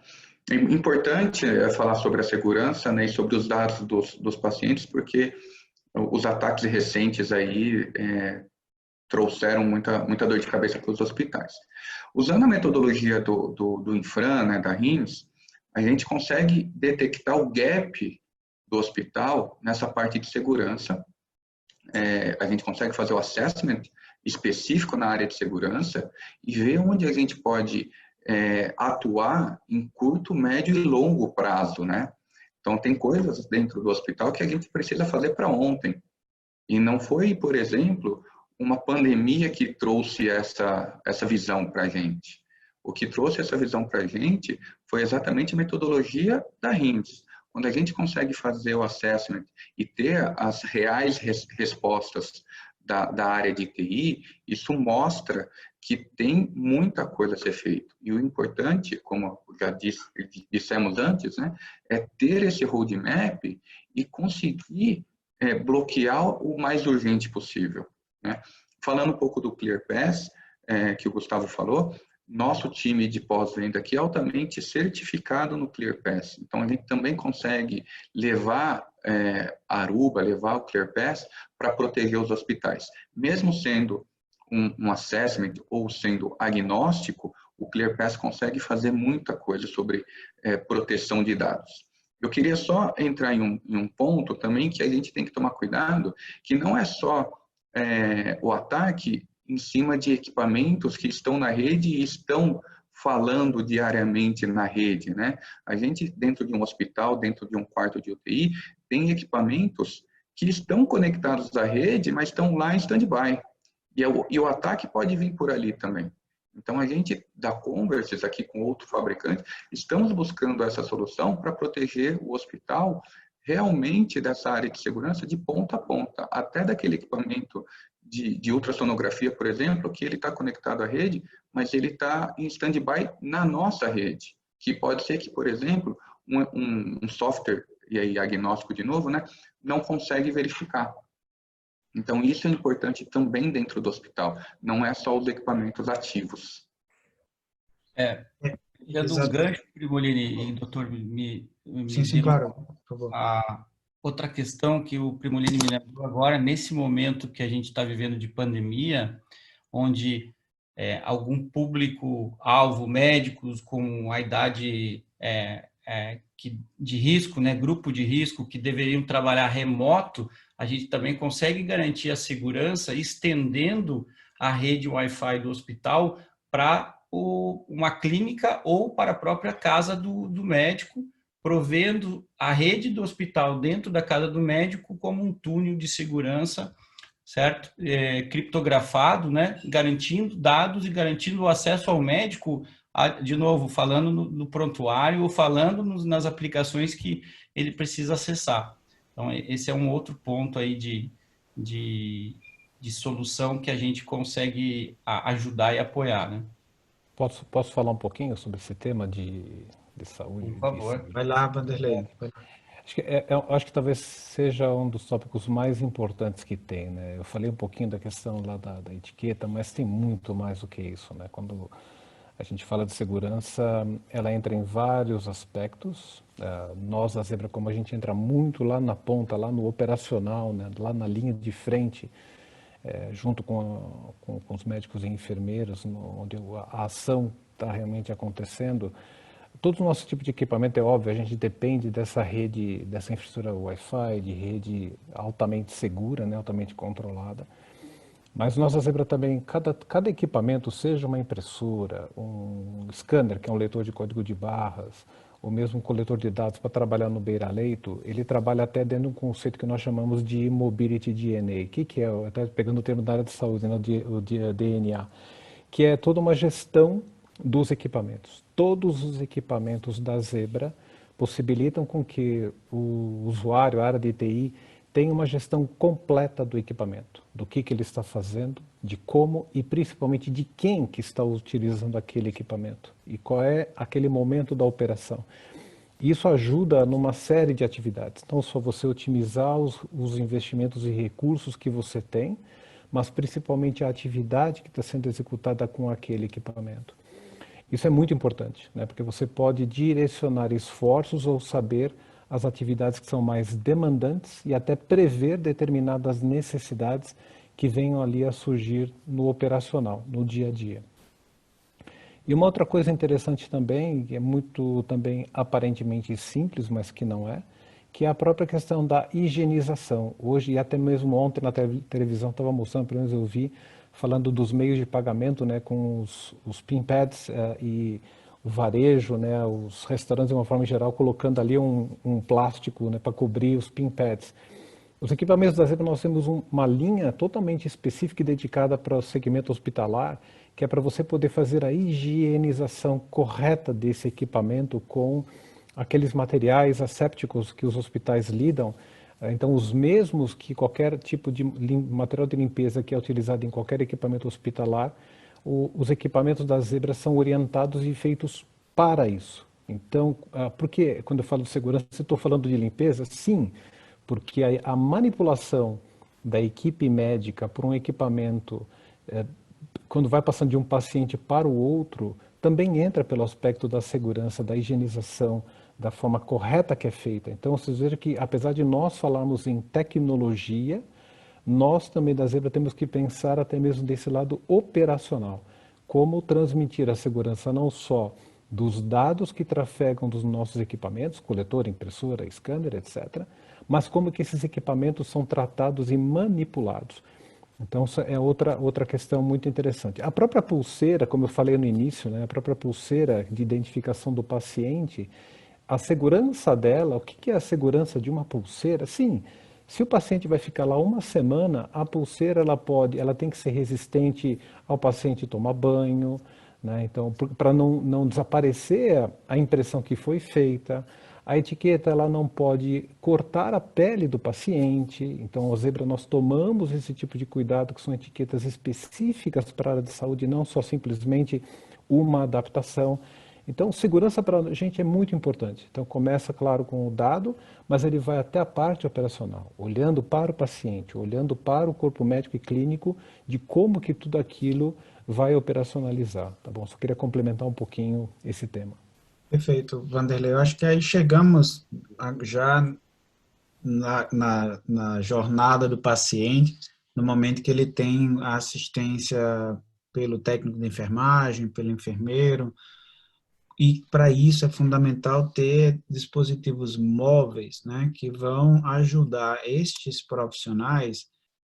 [SPEAKER 5] Importante é falar sobre a segurança né, e sobre os dados dos, dos pacientes, porque os ataques recentes aí é, trouxeram muita, muita dor de cabeça para os hospitais. Usando a metodologia do, do, do Infran, né, da RIMS, a gente consegue detectar o gap do hospital nessa parte de segurança. É, a gente consegue fazer o assessment específico na área de segurança e ver onde a gente pode é, atuar em curto, médio e longo prazo, né? Então, tem coisas dentro do hospital que a gente precisa fazer para ontem. E não foi, por exemplo, uma pandemia que trouxe essa, essa visão para a gente. O que trouxe essa visão para a gente foi exatamente a metodologia da RIMS. Quando a gente consegue fazer o assessment e ter as reais res, respostas da, da, área de TI, isso mostra que tem muita coisa a ser feita. E o importante, como já disse, dissemos antes, né, é ter esse roadmap e conseguir é, bloquear o mais urgente possível. Né? Falando um pouco do ClearPass, é, que o Gustavo falou, nosso time de pós-venda aqui é altamente certificado no ClearPass. Então, a gente também consegue levar é, Aruba, levar o ClearPass para proteger os hospitais. Mesmo sendo um, um assessment ou sendo agnóstico, o ClearPass consegue fazer muita coisa sobre é, proteção de dados. Eu queria só entrar em um, em um ponto também que a gente tem que tomar cuidado, que não é só é, o ataque em cima de equipamentos que estão na rede e estão falando diariamente na rede, né? A gente, dentro de um hospital, dentro de um quarto de UTI, tem equipamentos que estão conectados à rede, mas estão lá em stand-by. E, e, o ataque pode vir por ali também. Então, a gente, da Converses, aqui com outro fabricante, estamos buscando essa solução para proteger o hospital realmente dessa área de segurança de ponta a ponta, até daquele equipamento de, de ultrassonografia, por exemplo, que ele está conectado à rede, mas ele está em stand-by na nossa rede, que pode ser que, por exemplo, um, um, um software, e aí agnóstico de novo, né, não consegue verificar. Então, isso é importante também dentro do hospital, não é só os equipamentos ativos.
[SPEAKER 3] É, já do gancho, Primolini e doutor, me, me
[SPEAKER 1] sim, sim, claro, por favor.
[SPEAKER 3] A outra questão que o Primolini me lembrou agora, nesse momento que a gente está vivendo de pandemia, onde é, algum público-alvo, médicos com a idade é, é, que, de risco, né, grupo de risco, que deveriam trabalhar remoto, a gente também consegue garantir a segurança estendendo a rede Wi-Fi do hospital para uma clínica ou para a própria casa do, do médico, provendo a rede do hospital dentro da casa do médico como um túnel de segurança, certo? É, criptografado, né? Garantindo dados e garantindo o acesso ao médico, a, de novo, falando no, no prontuário ou falando nos, nas aplicações que ele precisa acessar. Então, esse é um outro ponto aí de, de, de solução que a gente consegue ajudar e apoiar, né?
[SPEAKER 4] Posso, posso falar um pouquinho sobre esse tema de de saúde.
[SPEAKER 3] Por favor.
[SPEAKER 1] Vai lá, Vanderlei.
[SPEAKER 4] Acho que, é, é, acho que talvez seja um dos tópicos mais importantes que tem, né? Eu falei um pouquinho da questão lá da, da etiqueta, mas tem muito mais do que isso, né? Quando a gente fala de segurança, ela entra em vários aspectos. Uh, nós, a Zebra, como a gente entra muito lá na ponta, lá no operacional, né? lá na linha de frente, é, junto com, a, com, com, os médicos e enfermeiros, onde a, a ação está realmente acontecendo, todo o nosso tipo de equipamento é óbvio, a gente depende dessa rede, dessa infraestrutura Wi-Fi, de rede altamente segura, né, altamente controlada. Mas nós, a Zebra, também, cada, cada equipamento, seja uma impressora, um scanner, que é um leitor de código de barras, ou mesmo um coletor de dados para trabalhar no beira-leito, ele trabalha até dentro de um conceito que nós chamamos de Mobility DNA. O que, que é? Até pegando o termo da área de saúde, né, o DNA, que é toda uma gestão dos equipamentos. Todos os equipamentos da Zebra possibilitam com que o usuário, a área de TI, tem uma gestão completa do equipamento, do que, que ele está fazendo, de como e principalmente de quem que está utilizando aquele equipamento e qual é aquele momento da operação. Isso ajuda numa série de atividades, não só você otimizar os, os investimentos e recursos que você tem, mas principalmente a atividade que está sendo executada com aquele equipamento. Isso é muito importante, né? porque você pode direcionar esforços ou saber as atividades que são mais demandantes e até prever determinadas necessidades que venham ali a surgir no operacional, no dia a dia. E uma outra coisa interessante também, que é muito também aparentemente simples, mas que não é, que é a própria questão da higienização. Hoje, e até mesmo ontem na televisão estava mostrando, pelo menos eu vi, falando dos meios de pagamento, né, com os, os PIN pads uh, e o varejo, né, os restaurantes de uma forma geral, colocando ali um, um plástico né, para cobrir os pin pads. Os equipamentos da Zebra, nós temos um, uma linha totalmente específica e dedicada para o segmento hospitalar, que é para você poder fazer a higienização correta desse equipamento com aqueles materiais assépticos que os hospitais lidam, então, os mesmos que qualquer tipo de material de limpeza que é utilizado em qualquer equipamento hospitalar, o, os equipamentos da Zebra são orientados e feitos para isso. Então, ah, por que quando eu falo de segurança, estou falando de limpeza? Sim, porque a, a, manipulação da equipe médica por um equipamento, é, quando vai passando de um paciente para o outro, também entra pelo aspecto da segurança, da higienização, da forma correta que é feita. Então, vocês vejam que, apesar de nós falarmos em tecnologia, nós também da Zebra temos que pensar até mesmo desse lado operacional. Como transmitir a segurança não só dos dados que trafegam dos nossos equipamentos, coletor, impressora, scanner, etc., mas como que esses equipamentos são tratados e manipulados. Então, é outra, outra questão muito interessante. A própria pulseira, como eu falei no início, né, a própria pulseira de identificação do paciente, a segurança dela, o que é a segurança de uma pulseira? Sim, se o paciente vai ficar lá uma semana, a pulseira ela pode, ela tem que ser resistente ao paciente tomar banho, né? Então, para não, não desaparecer a impressão que foi feita, a etiqueta ela não pode cortar a pele do paciente. Então, a Zebra nós tomamos esse tipo de cuidado, que são etiquetas específicas para a área de saúde, não só simplesmente uma adaptação. Então, segurança para a gente é muito importante. Então, começa, claro, com o dado, mas ele vai até a parte operacional, olhando para o paciente, olhando para o corpo médico e clínico, de como que tudo aquilo vai operacionalizar, tá bom? Só queria complementar um pouquinho esse tema.
[SPEAKER 1] Perfeito, Vanderlei. Eu acho que aí chegamos já na, na, na jornada do paciente, no momento que ele tem a assistência pelo técnico de enfermagem, pelo enfermeiro, e para isso é fundamental ter dispositivos móveis, né, que vão ajudar estes profissionais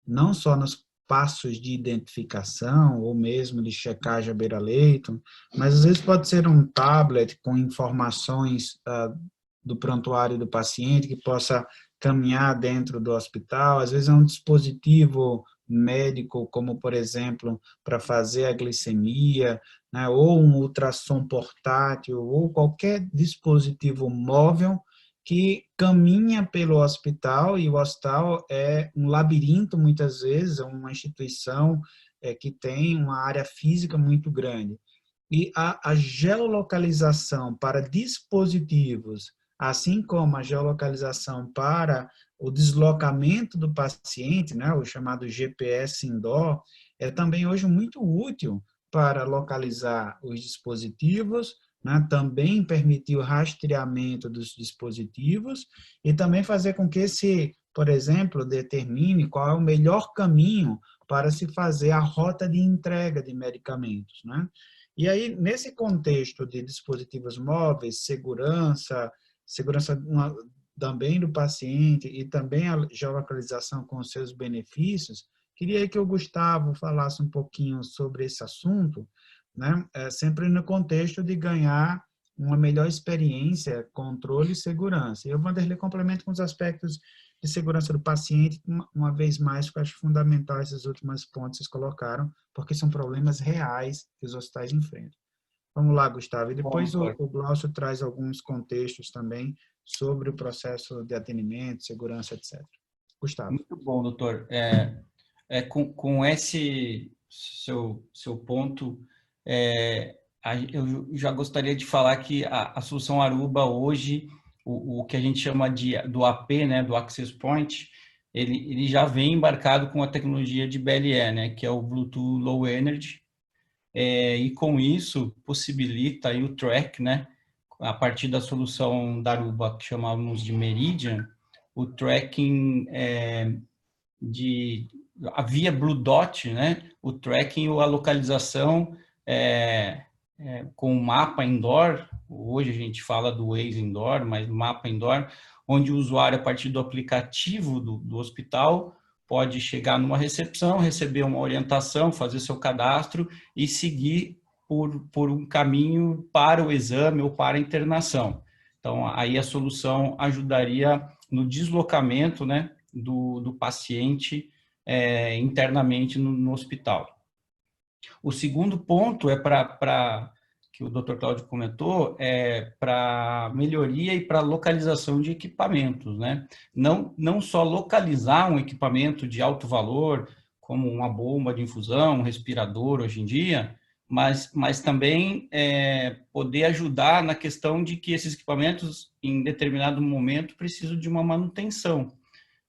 [SPEAKER 1] não só nos passos de identificação ou mesmo de checagem à beira-leito, mas às vezes pode ser um tablet com informações uh, do prontuário do paciente que possa caminhar dentro do hospital, às vezes é um dispositivo médico, como por exemplo, para fazer a glicemia, né, ou um ultrassom portátil, ou qualquer dispositivo móvel que caminha pelo hospital, e o hospital é um labirinto, muitas vezes, é uma instituição é, que tem uma área física muito grande. E a, a geolocalização para dispositivos, assim como a geolocalização para o deslocamento do paciente, né, o chamado GPS indoor, é também hoje muito útil para localizar os dispositivos, né, também permitir o rastreamento dos dispositivos e também fazer com que esse, por exemplo, determine qual é o melhor caminho para se fazer a rota de entrega de medicamentos. Né? E aí, nesse contexto de dispositivos móveis, segurança, segurança também do paciente e também a geolocalização com os seus benefícios, queria que o Gustavo falasse um pouquinho sobre esse assunto, né? É, sempre no contexto de ganhar uma melhor experiência, controle e segurança. E o Vanderlei complementa com os aspectos de segurança do paciente, uma, vez mais, que eu acho fundamental esses últimos pontos que vocês colocaram, porque são problemas reais que os hospitais enfrentam. Vamos lá, Gustavo. E depois o, o Glaucio traz alguns contextos também sobre o processo de atendimento, segurança, etc. Gustavo.
[SPEAKER 3] Muito bom, doutor. É, é com, com esse seu, seu ponto, é, eu já gostaria de falar que a, a solução Aruba hoje, o, o, que a gente chama de, do AP, né, do Access Point, ele, ele já vem embarcado com a tecnologia de BLE, né, que é o Bluetooth Low Energy, é, e com isso possibilita aí o track, né, a partir da solução da Aruba que chamamos de Meridian, o tracking é, de a via Blue Dot, né, o tracking ou a localização é, é, com mapa indoor, hoje a gente fala do Waze indoor, mas mapa indoor, onde o usuário, a partir do aplicativo do, do hospital, pode chegar numa recepção, receber uma orientação, fazer seu cadastro e seguir por, por um caminho para o exame ou para a internação. Então, aí a solução ajudaria no deslocamento né, do, do paciente é, internamente no, no, hospital. O segundo ponto é para que o Dr. Cláudio comentou, é para melhoria e para localização de equipamentos, né? Não, não só localizar um equipamento de alto valor, como uma bomba de infusão, um respirador hoje em dia, mas, mas também é, poder ajudar na questão de que esses equipamentos, em determinado momento, precisam de uma manutenção.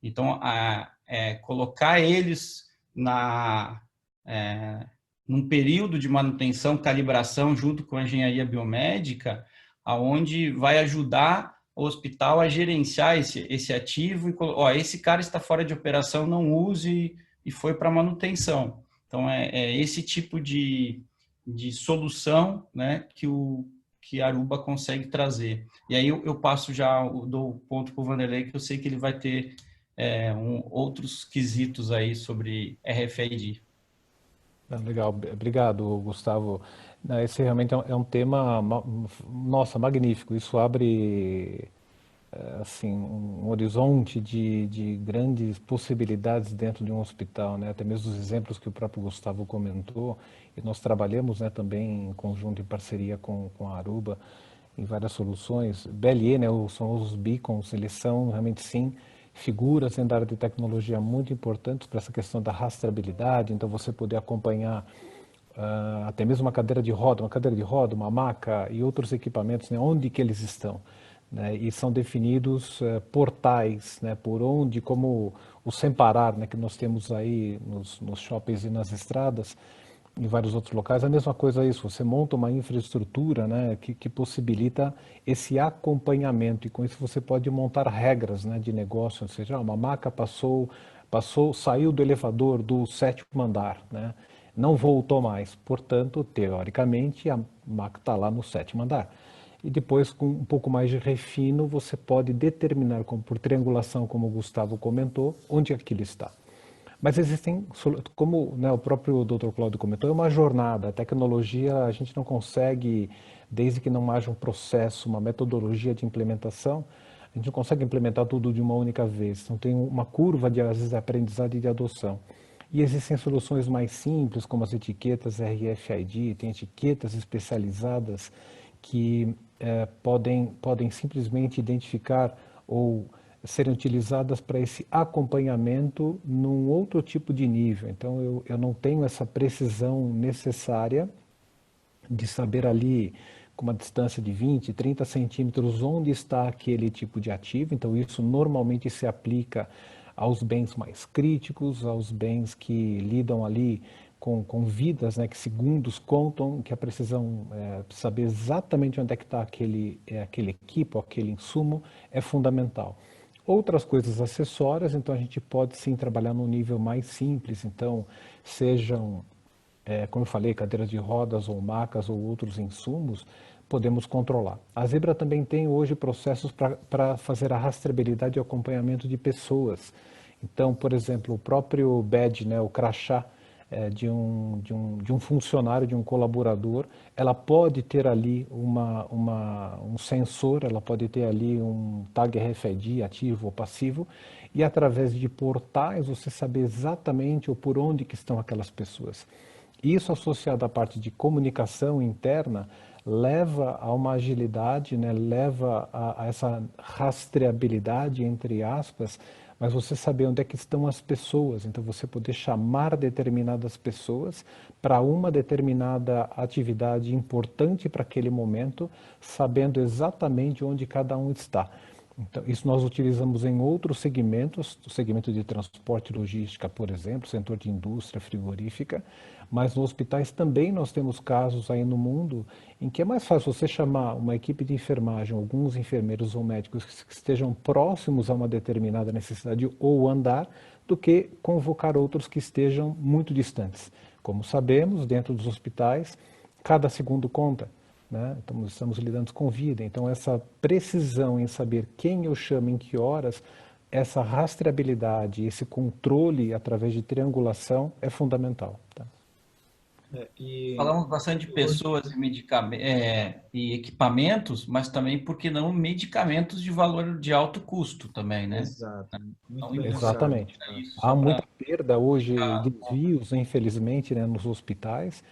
[SPEAKER 3] Então, a, é, colocar eles na, é, num período de manutenção, calibração junto com a engenharia biomédica, aonde vai ajudar o hospital a gerenciar esse, esse ativo e ó, esse cara está fora de operação, não use e foi para manutenção. Então é, é, esse tipo de, de solução, né, que o que Aruba consegue trazer. E aí eu, eu passo já do ponto para o Vanderlei que eu sei que ele vai ter é, um, outros quesitos aí sobre RFID.
[SPEAKER 4] Legal, obrigado, Gustavo. Esse realmente é um é tema, nossa, magnífico. Isso abre é, assim um horizonte de, de grandes possibilidades dentro de um hospital, né? Até mesmo os exemplos que o próprio Gustavo comentou. E nós trabalhamos, né, também em conjunto, em parceria com, com a Aruba, em várias soluções. BLE, né, são os beacons, eles são realmente sim figuras em área de tecnologia muito importantes para essa questão da rastreabilidade, então você poder acompanhar uh, até mesmo uma cadeira de roda, uma cadeira de roda, uma maca e outros equipamentos, né, onde que eles estão. Né, e são definidos uh, portais, né, por onde, como o sem parar, né, que nós temos aí nos, nos shoppings e nas estradas, em vários outros locais. A mesma coisa é isso, você monta uma infraestrutura né, que, que possibilita esse acompanhamento e com isso você pode montar regras né, de negócio, ou seja, uma maca passou, passou, saiu do elevador do sétimo andar, né, não voltou mais, portanto, teoricamente, a maca está lá no sétimo andar. E depois, com um pouco mais de refino, você pode determinar, como, por triangulação, como o Gustavo comentou, onde aquilo está. Mas existem, como né, o próprio Dr. Claudio comentou, é uma jornada. A tecnologia a gente não consegue, desde que não haja um processo, uma metodologia de implementação, a gente não consegue implementar tudo de uma única vez. Então tem uma curva de, às vezes, aprendizado e de adoção. E existem soluções mais simples, como as etiquetas RFID, tem etiquetas especializadas que eh, podem, podem simplesmente identificar ou serem utilizadas para esse acompanhamento num outro tipo de nível. Então, eu, eu não tenho essa precisão necessária de saber ali com uma distância de 20, 30 centímetros onde está aquele tipo de ativo. Então, isso normalmente se aplica aos bens mais críticos, aos bens que lidam ali com, com vidas, né, que segundos contam, que a precisão é, saber exatamente onde é que está aquele, é, aquele equipo, aquele insumo, é fundamental. Outras coisas acessórias, então a gente pode sim trabalhar num nível mais simples, então sejam, é, como eu falei, cadeiras de rodas ou macas ou outros insumos, podemos controlar. A Zebra também tem hoje processos para fazer a rastreabilidade e acompanhamento de pessoas. Então, por exemplo, o próprio badge, né, o crachá, de, um, de, um, de um funcionário, de um colaborador, ela pode ter ali uma, uma, um sensor, ela pode ter ali um tag RFID ativo ou passivo, e através de portais você saber exatamente ou por onde que estão aquelas pessoas. Isso associado à parte de comunicação interna leva a uma agilidade, né, leva a, a essa rastreabilidade, entre aspas, mas você saber onde é que estão as pessoas, então você poder chamar determinadas pessoas para uma determinada atividade importante para aquele momento, sabendo exatamente onde cada um está. Então, isso nós utilizamos em outros segmentos, o segmento de transporte e logística, por exemplo, setor de indústria frigorífica, mas nos hospitais também nós temos casos aí no mundo em que é mais fácil você chamar uma equipe de enfermagem, alguns enfermeiros ou médicos que estejam próximos a uma determinada necessidade ou andar, do que convocar outros que estejam muito distantes. Como sabemos, dentro dos hospitais, cada segundo conta. Né? Então, estamos lidando com vida. Então, essa precisão em saber quem eu chamo em que horas, essa rastreabilidade, esse controle através de triangulação é fundamental. Tá?
[SPEAKER 3] É, e... Falamos bastante de pessoas e, medicamentos, é, e equipamentos, mas também, por que não, medicamentos de valor de alto custo também, né?
[SPEAKER 4] Exato. Então, Exatamente. Há muita perda hoje, desvios, infelizmente, né, nos hospitais.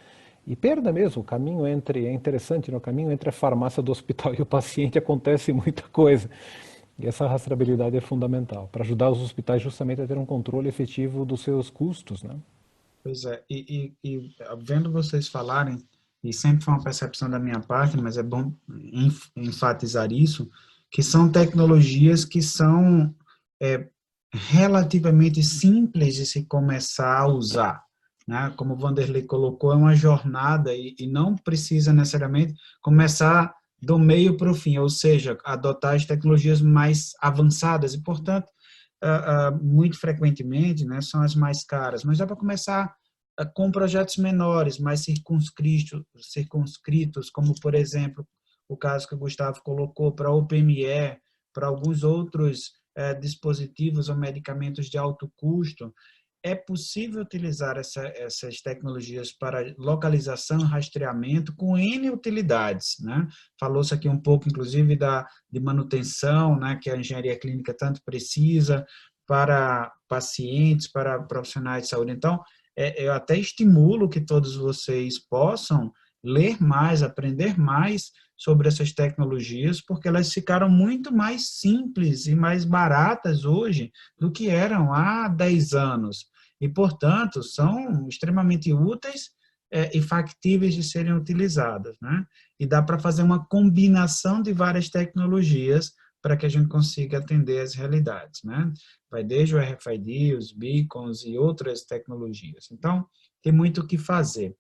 [SPEAKER 4] E perda mesmo, o caminho entre, é interessante, no né, caminho entre a farmácia do hospital e o paciente acontece muita coisa. E essa rastreabilidade é fundamental para ajudar os hospitais justamente a ter um controle efetivo dos seus custos, né?
[SPEAKER 1] Pois é, e, e, e vendo vocês falarem, e sempre foi uma percepção da minha parte, mas é bom enfatizar isso, que são tecnologias que são é, relativamente simples de se começar a usar né? como o Vanderlei colocou, é uma jornada e, e não precisa necessariamente começar do meio para o fim, ou seja, adotar as tecnologias mais avançadas e, portanto, uh, uh, muito frequentemente né, são as mais caras, mas dá para começar com projetos menores, mais circunscritos, circunscritos, como, por exemplo, o caso que o Gustavo colocou para o OPME, para alguns outros eh, dispositivos ou medicamentos de alto custo, é possível utilizar essa, essas tecnologias para localização rastreamento com N utilidades. Né? Falou-se aqui um pouco, inclusive, da, de manutenção, né, que a engenharia clínica tanto precisa para pacientes, para profissionais de saúde. Então, é, eu até estimulo que todos vocês possam ler mais, aprender mais sobre essas tecnologias, porque elas ficaram muito mais simples e mais baratas hoje do que eram há 10 anos. E, portanto, são extremamente úteis é, e factíveis de serem utilizadas. Né? E dá para fazer uma combinação de várias tecnologias para que a gente consiga atender as realidades. Né? Vai desde o RFID, os beacons e outras tecnologias. Então, tem muito o que fazer.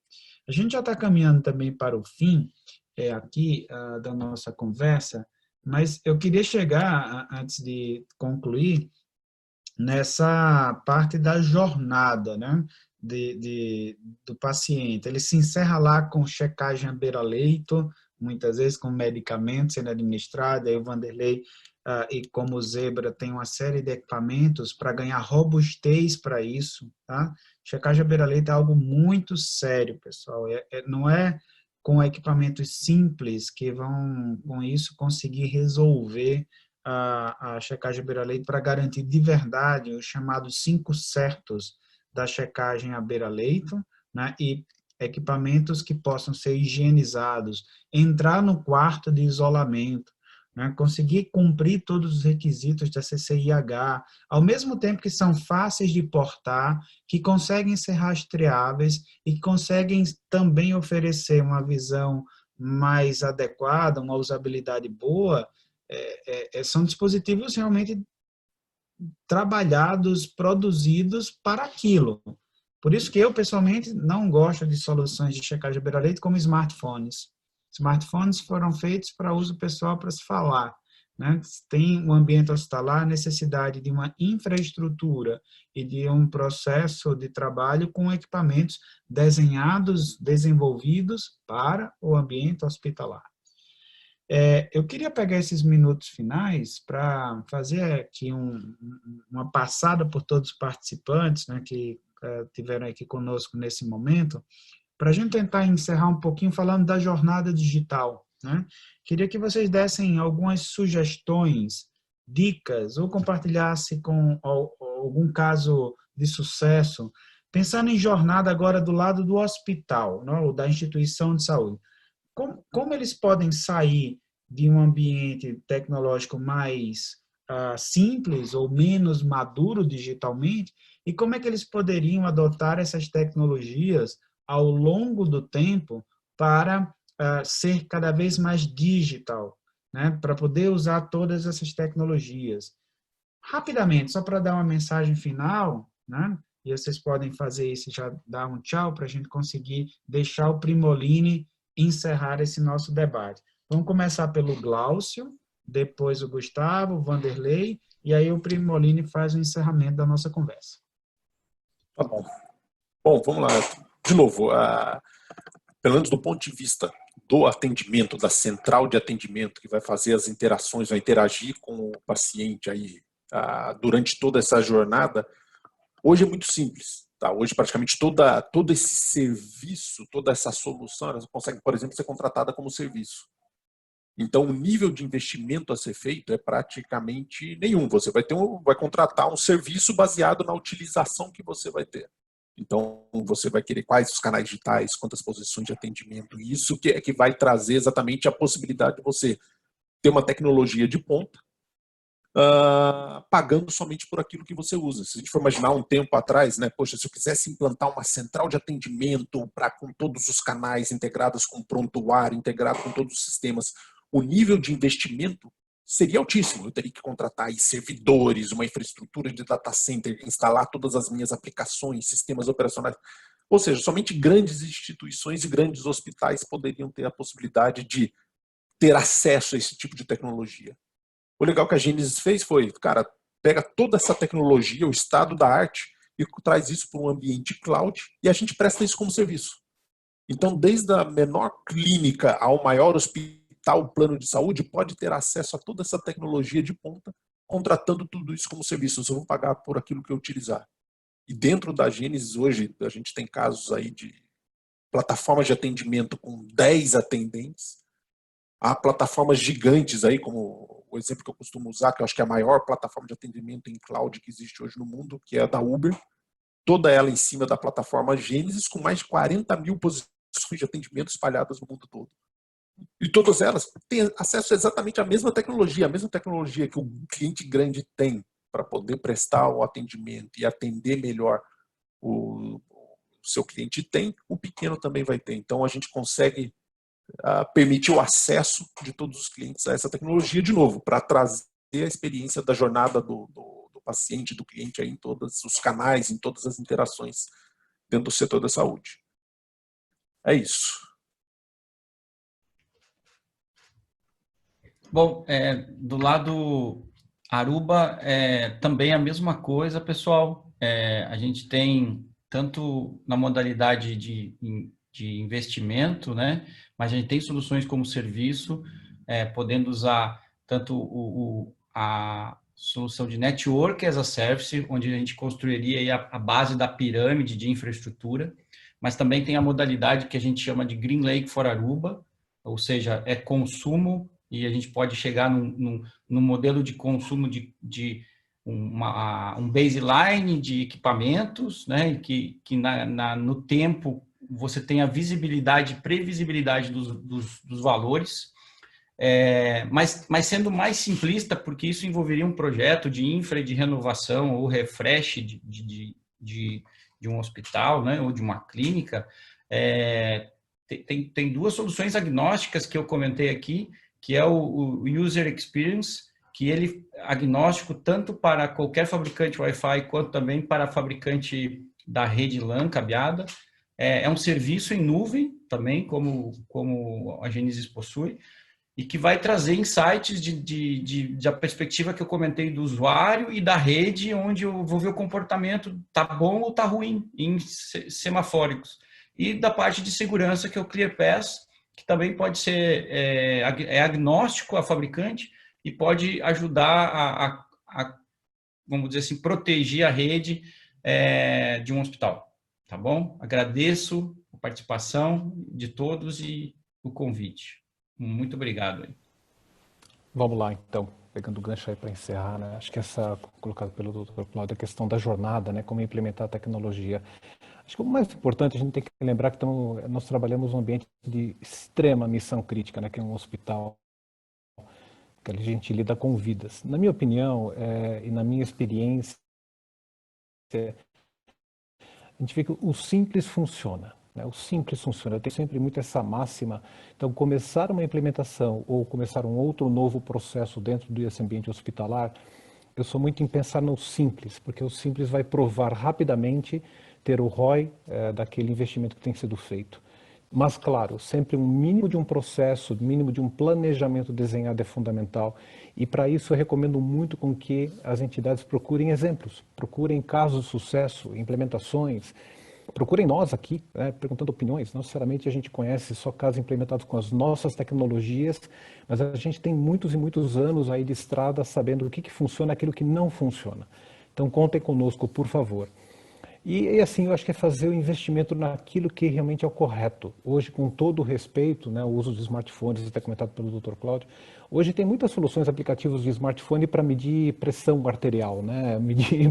[SPEAKER 1] A gente já está caminhando também para o fim, é, aqui uh, da nossa conversa, mas eu queria chegar, antes de concluir, nessa parte da jornada né, de, de, do paciente. Ele se encerra lá com checagem à beira-leito, muitas vezes com medicamentos sendo administrados, aí o Vanderlei uh, e como Zebra tem uma série de equipamentos para ganhar robustez para isso. Tá? Checagem à beira-leito é algo muito sério, pessoal. É, é, não é com equipamentos simples que vão, com isso, conseguir resolver a, a checagem beira-leito para garantir de verdade os chamados cinco certos da checagem à beira-leito, né, e equipamentos que possam ser higienizados, entrar no quarto de isolamento, né? conseguir cumprir todos os requisitos da CCIH, ao mesmo tempo que são fáceis de portar, que conseguem ser rastreáveis e conseguem também oferecer uma visão mais adequada, uma usabilidade boa, é, é, é são dispositivos realmente trabalhados, produzidos para aquilo. Por isso que eu, pessoalmente, não gosto de soluções de checagem beira-leito como smartphones. Smartphones foram feitos para uso pessoal, para se falar. Né? Tem um ambiente hospitalar, necessidade de uma infraestrutura e de um processo de trabalho com equipamentos desenhados, desenvolvidos para o ambiente hospitalar. É, eu queria pegar esses minutos finais para fazer aqui um, uma passada por todos os participantes né, que tiveram aqui conosco nesse momento, para a gente tentar encerrar um pouquinho falando da jornada digital. Né? Queria que vocês dessem algumas sugestões, dicas, ou compartilhasse com algum caso de sucesso, pensando em jornada agora do lado do hospital, né, ou da instituição de saúde como, como eles podem sair de um ambiente tecnológico mais uh, simples ou menos maduro digitalmente e como é que eles poderiam adotar essas tecnologias ao longo do tempo para uh, ser cada vez mais digital, né? para poder usar todas essas tecnologias. Rapidamente, só para dar uma mensagem final, né? e vocês podem fazer isso já dar um tchau para a gente conseguir deixar o Primoline encerrar esse nosso debate. Vamos começar pelo Glaucio, depois o Gustavo, o Vanderlei, e aí o Primolini faz o encerramento da nossa conversa.
[SPEAKER 2] Tá bom. Bom, vamos lá. De novo, a, pelo menos do ponto de vista do atendimento, da central de atendimento, que vai fazer as interações, vai interagir com o paciente aí a, durante toda essa jornada, hoje é muito simples. Tá? Hoje, praticamente, toda, todo esse serviço, toda essa solução, ela consegue, por exemplo, ser contratada como serviço. Então, o nível de investimento a ser feito é praticamente nenhum. Você vai ter um, vai contratar um serviço baseado na utilização que você vai ter. Então, você vai querer quais os canais digitais, quantas posições de atendimento. Isso que é que vai trazer exatamente a possibilidade de você ter uma tecnologia de ponta, uh, pagando somente por aquilo que você usa. Se a gente for imaginar um tempo atrás, né, poxa, se eu quisesse implantar uma central de atendimento para com todos os canais integrados com prontuário, integrado com todos os sistemas, o nível de investimento seria altíssimo. Eu teria que contratar servidores, uma infraestrutura de data center, instalar todas as minhas aplicações, sistemas operacionais. Ou seja, somente grandes instituições e grandes hospitais poderiam ter a possibilidade de ter acesso a esse tipo de tecnologia. O legal que a Gênesis fez foi, cara, pega toda essa tecnologia, o estado da arte, e traz isso para um ambiente cloud e a gente presta isso como serviço. Então, desde a menor clínica ao maior hospital, plano de saúde, pode ter acesso a toda essa tecnologia de ponta, contratando tudo isso como serviço. Eu vou pagar por aquilo que eu utilizar. E dentro da Gênesis, hoje, a gente tem casos aí de plataformas de atendimento com 10 atendentes, há plataformas gigantes aí, como o exemplo que eu costumo usar, que eu acho que é a maior plataforma de atendimento em cloud que existe hoje no mundo, que é a da Uber, toda ela em cima da plataforma Gênesis, com mais de 40 mil posições de atendimento espalhadas no mundo todo. E todas elas têm acesso exatamente à mesma tecnologia, a mesma tecnologia que o cliente grande tem para poder prestar o atendimento e atender melhor o, seu cliente tem, o pequeno também vai ter. Então a gente consegue uh, permitir o acesso de todos os clientes a essa tecnologia, de novo, para trazer a experiência da jornada do, do, do paciente, do cliente aí em todos os canais, em todas as interações dentro do setor da saúde. É isso.
[SPEAKER 3] Bom, é, do lado Aruba, é, também a mesma coisa, pessoal. É, a gente tem tanto na modalidade de de investimento, né? Mas a gente tem soluções como serviço, é, podendo usar tanto o, o, a solução de network as a service, onde a gente construiria a, a base da pirâmide de infraestrutura, mas também tem a modalidade que a gente chama de Green Lake for Aruba, ou seja, é consumo e a gente pode chegar num, num, num modelo de consumo de, de uma, um baseline de equipamentos, né, que, que na, na, no tempo você tem a visibilidade, previsibilidade dos, dos, dos valores, é, mas, mas sendo mais simplista, porque isso envolveria um projeto de infra de renovação ou refresh de, de, de, de um hospital, né, ou de uma clínica, é, tem, tem duas soluções agnósticas que eu comentei aqui, que é o, o User Experience, que ele agnóstico tanto para qualquer fabricante Wi-Fi quanto também para fabricante da rede LAN cabeada. É, é um serviço em nuvem também, como, como a Genesis possui, e que vai trazer insights de, de, de, de, perspectiva que eu comentei do usuário e da rede, onde eu vou ver o comportamento tá bom ou tá ruim em semafóricos. E da parte de segurança, que é o ClearPass, que também pode ser é, é agnóstico a fabricante e pode ajudar a, a, a, vamos dizer assim, proteger a rede é, de um hospital. Tá bom? Agradeço a participação de todos e o convite. Muito obrigado.
[SPEAKER 4] Vamos lá, então, pegando o gancho aí para encerrar, né? Acho que essa, colocado pelo Dr. Cláudio, a questão da jornada, né? Como implementar a tecnologia. Acho que o mais importante, a gente tem que lembrar que estamos, nós trabalhamos num ambiente de extrema missão crítica, né? Que é um hospital que a gente lida com vidas. Na minha opinião é, e na minha experiência, a gente vê que o simples funciona. Né? O simples funciona. Eu tenho sempre muito essa máxima. Então, começar uma implementação ou começar um outro novo processo dentro desse ambiente hospitalar, eu sou muito em pensar no simples, porque o simples vai provar rapidamente ter o ROI é, daquele investimento que tem sido feito. Mas, claro, sempre um mínimo de um processo, mínimo de um planejamento desenhado é fundamental. E para isso eu recomendo muito com que as entidades procurem exemplos, procurem casos de sucesso, implementações, procurem nós aqui, né, perguntando opiniões. Não necessariamente a gente conhece só casos implementados com as nossas tecnologias, mas a gente tem muitos e muitos anos aí de estrada sabendo o que, que funciona e aquilo que não funciona. Então contem conosco, por favor. E, e, assim, eu acho que é fazer o investimento naquilo que realmente é o correto. Hoje, com todo o respeito, né, o uso de smartphones, até comentado pelo Dr. Cláudio, hoje tem muitas soluções aplicativos de smartphone para medir pressão arterial, né, medir,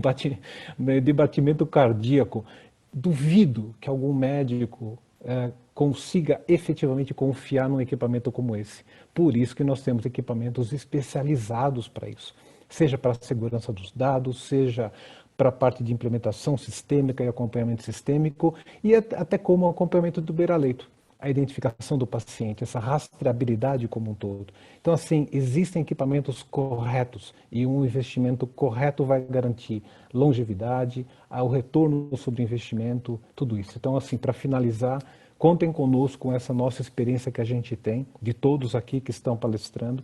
[SPEAKER 4] medir batimento cardíaco. Duvido que algum médico é, consiga efetivamente confiar num equipamento como esse. Por isso que nós temos equipamentos especializados para isso seja para a segurança dos dados, seja para a parte de implementação sistêmica e acompanhamento sistêmico e até como acompanhamento do beira-leito, a identificação do paciente, essa rastreabilidade como um todo. Então, assim, existem equipamentos corretos e um investimento correto vai garantir longevidade, o retorno sobre o investimento, tudo isso. Então, assim, para finalizar, contem conosco com essa nossa experiência que a gente tem, de todos aqui que estão palestrando,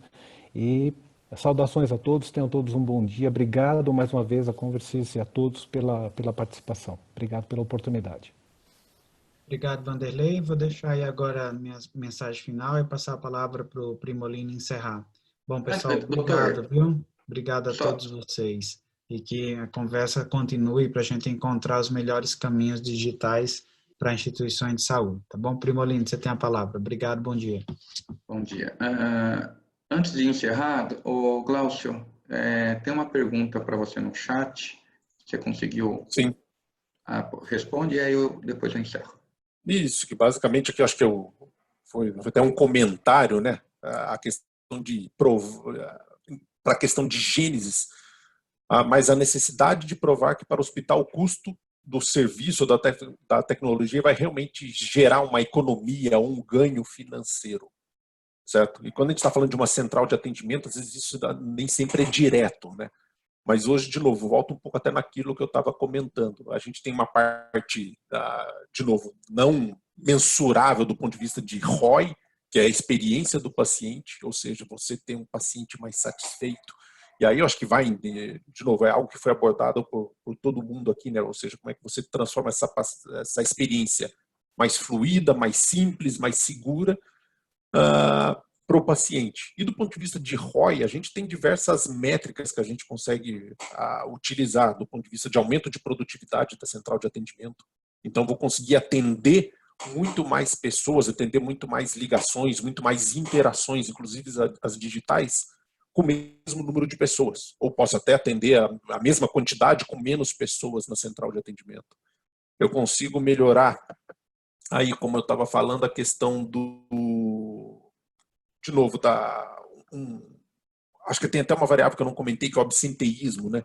[SPEAKER 4] e Saudações a todos, tenham todos um bom dia. Obrigado mais uma vez a Conversice e a todos pela, pela participação. Obrigado pela oportunidade.
[SPEAKER 1] Obrigado, Vanderlei. Vou deixar aí agora a minha mensagem final e passar a palavra para o Primolino encerrar. Bom, pessoal, obrigado, viu? Obrigado a todos vocês. E que a conversa continue para a gente encontrar os melhores caminhos digitais para instituições de saúde. Tá bom? Primolino, você tem a palavra. Obrigado, bom dia.
[SPEAKER 5] Bom dia. Uh Antes de encerrar, o Glaucio, é, tem uma pergunta para você no chat. Você conseguiu?
[SPEAKER 2] Sim.
[SPEAKER 5] Ah, responde e aí eu, depois eu encerro.
[SPEAKER 2] Isso, que basicamente aqui acho que eu, foi, até um comentário, né? A questão de para a questão de Gênesis, mas a necessidade de provar que para o hospital o custo do serviço da, te, da tecnologia vai realmente gerar uma economia, um ganho financeiro certo? E quando a gente está falando de uma central de atendimento, às vezes isso nem sempre é direto, né? Mas hoje, de novo, volto um pouco até naquilo que eu estava comentando. A gente tem uma parte, de novo, não mensurável do ponto de vista de ROI, que é a experiência do paciente, ou seja, você tem um paciente mais satisfeito. E aí eu acho que vai, de novo, é algo que foi abordado por, por todo mundo aqui, né? Ou seja, como é que você transforma essa, essa experiência mais fluida, mais simples, mais segura, uh, ah, para o paciente. E do ponto de vista de ROI, a gente tem diversas métricas que a gente consegue uh, utilizar do ponto de vista de aumento de produtividade da central de atendimento. Então, vou conseguir atender muito mais pessoas, atender muito mais ligações, muito mais interações, inclusive as digitais, com o mesmo número de pessoas. Ou posso até atender a, a mesma quantidade com menos pessoas na central de atendimento. Eu consigo melhorar aí, como eu estava falando, a questão do de novo, da um, acho que tem até uma variável que eu não comentei, que é o absenteísmo, né?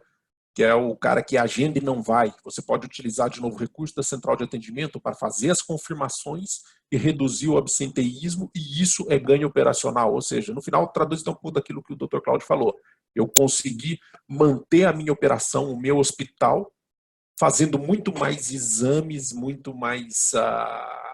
[SPEAKER 2] que é o cara que agenda e não vai. Você pode utilizar de novo o recurso da central de atendimento para fazer as confirmações e reduzir o absenteísmo, e isso é ganho operacional. Ou seja, no final, traduz então tudo aquilo que o Dr. Claudio falou. Eu consegui manter a minha operação, o meu hospital, fazendo muito mais exames, muito mais. Uh,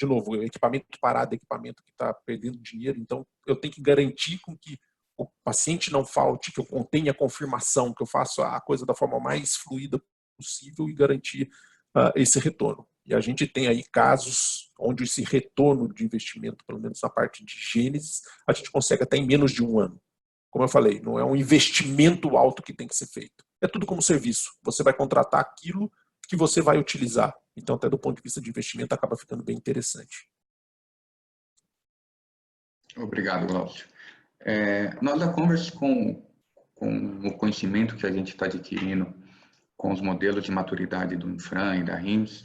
[SPEAKER 2] de novo, equipamento parado, equipamento que está perdendo dinheiro. Então, eu tenho que garantir com que o paciente não falte, que eu contenha confirmação, que eu faça a coisa da forma mais fluida possível e garantir uh, esse retorno. E a gente tem aí casos onde esse retorno de investimento, pelo menos na parte de gênesis, a gente consegue até em menos de um ano. Como eu falei, não é um investimento alto que tem que ser feito. É tudo como serviço. Você vai contratar aquilo que você vai utilizar. Então, até do ponto de vista de investimento, acaba ficando bem interessante.
[SPEAKER 5] Obrigado, Glaucio. É, nós da Converse, com, com o conhecimento que a gente está adquirindo com os modelos de maturidade do Infran e da RIMS,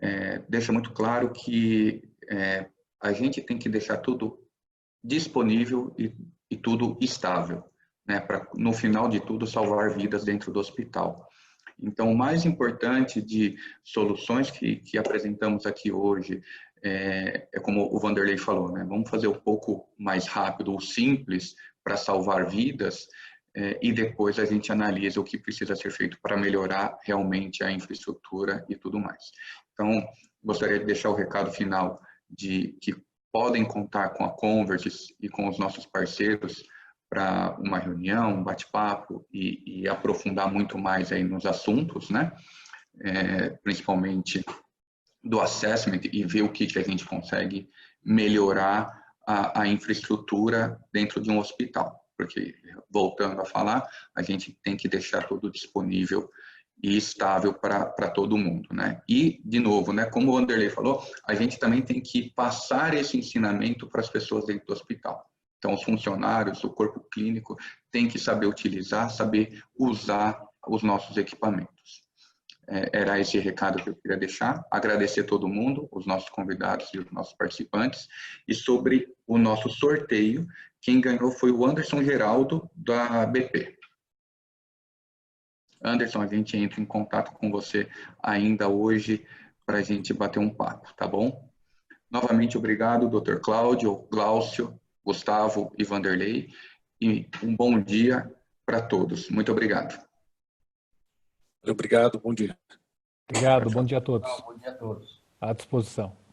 [SPEAKER 5] é, deixa muito claro que é, a gente tem que deixar tudo disponível e, e tudo estável, né, para no final de tudo salvar vidas dentro do hospital. Então, o mais importante de soluções que, que apresentamos aqui hoje é, é, como o Vanderlei falou, né? Vamos fazer um pouco mais rápido ou simples para salvar vidas é, e depois a gente analisa o que precisa ser feito para melhorar realmente a infraestrutura e tudo mais. Então, gostaria de deixar o recado final de que podem contar com a Converse e com os nossos parceiros para uma reunião, um bate-papo e, e, aprofundar muito mais aí nos assuntos, né? É, principalmente do assessment e ver o que, que a gente consegue melhorar a, a infraestrutura dentro de um hospital. Porque, voltando a falar, a gente tem que deixar tudo disponível e estável para todo mundo, né? E, de novo, né, como o Anderley falou, a gente também tem que passar esse ensinamento para as pessoas dentro do hospital. Então, os funcionários, o corpo clínico, tem que saber utilizar, saber usar os nossos equipamentos. É, era esse recado que eu queria deixar. Agradecer a todo mundo, os nossos convidados e os nossos participantes. E sobre o nosso sorteio, quem ganhou foi o Anderson Geraldo, da BP. Anderson, a gente entra em contato com você ainda hoje para a gente bater um papo, tá bom? Novamente, obrigado, Dr. Cláudio, Glaucio, Gustavo e Vanderlei. E um bom dia para todos. Muito obrigado.
[SPEAKER 2] Obrigado, bom dia.
[SPEAKER 4] Obrigado, bom dia a todos.
[SPEAKER 3] Bom dia a todos.
[SPEAKER 4] À disposição.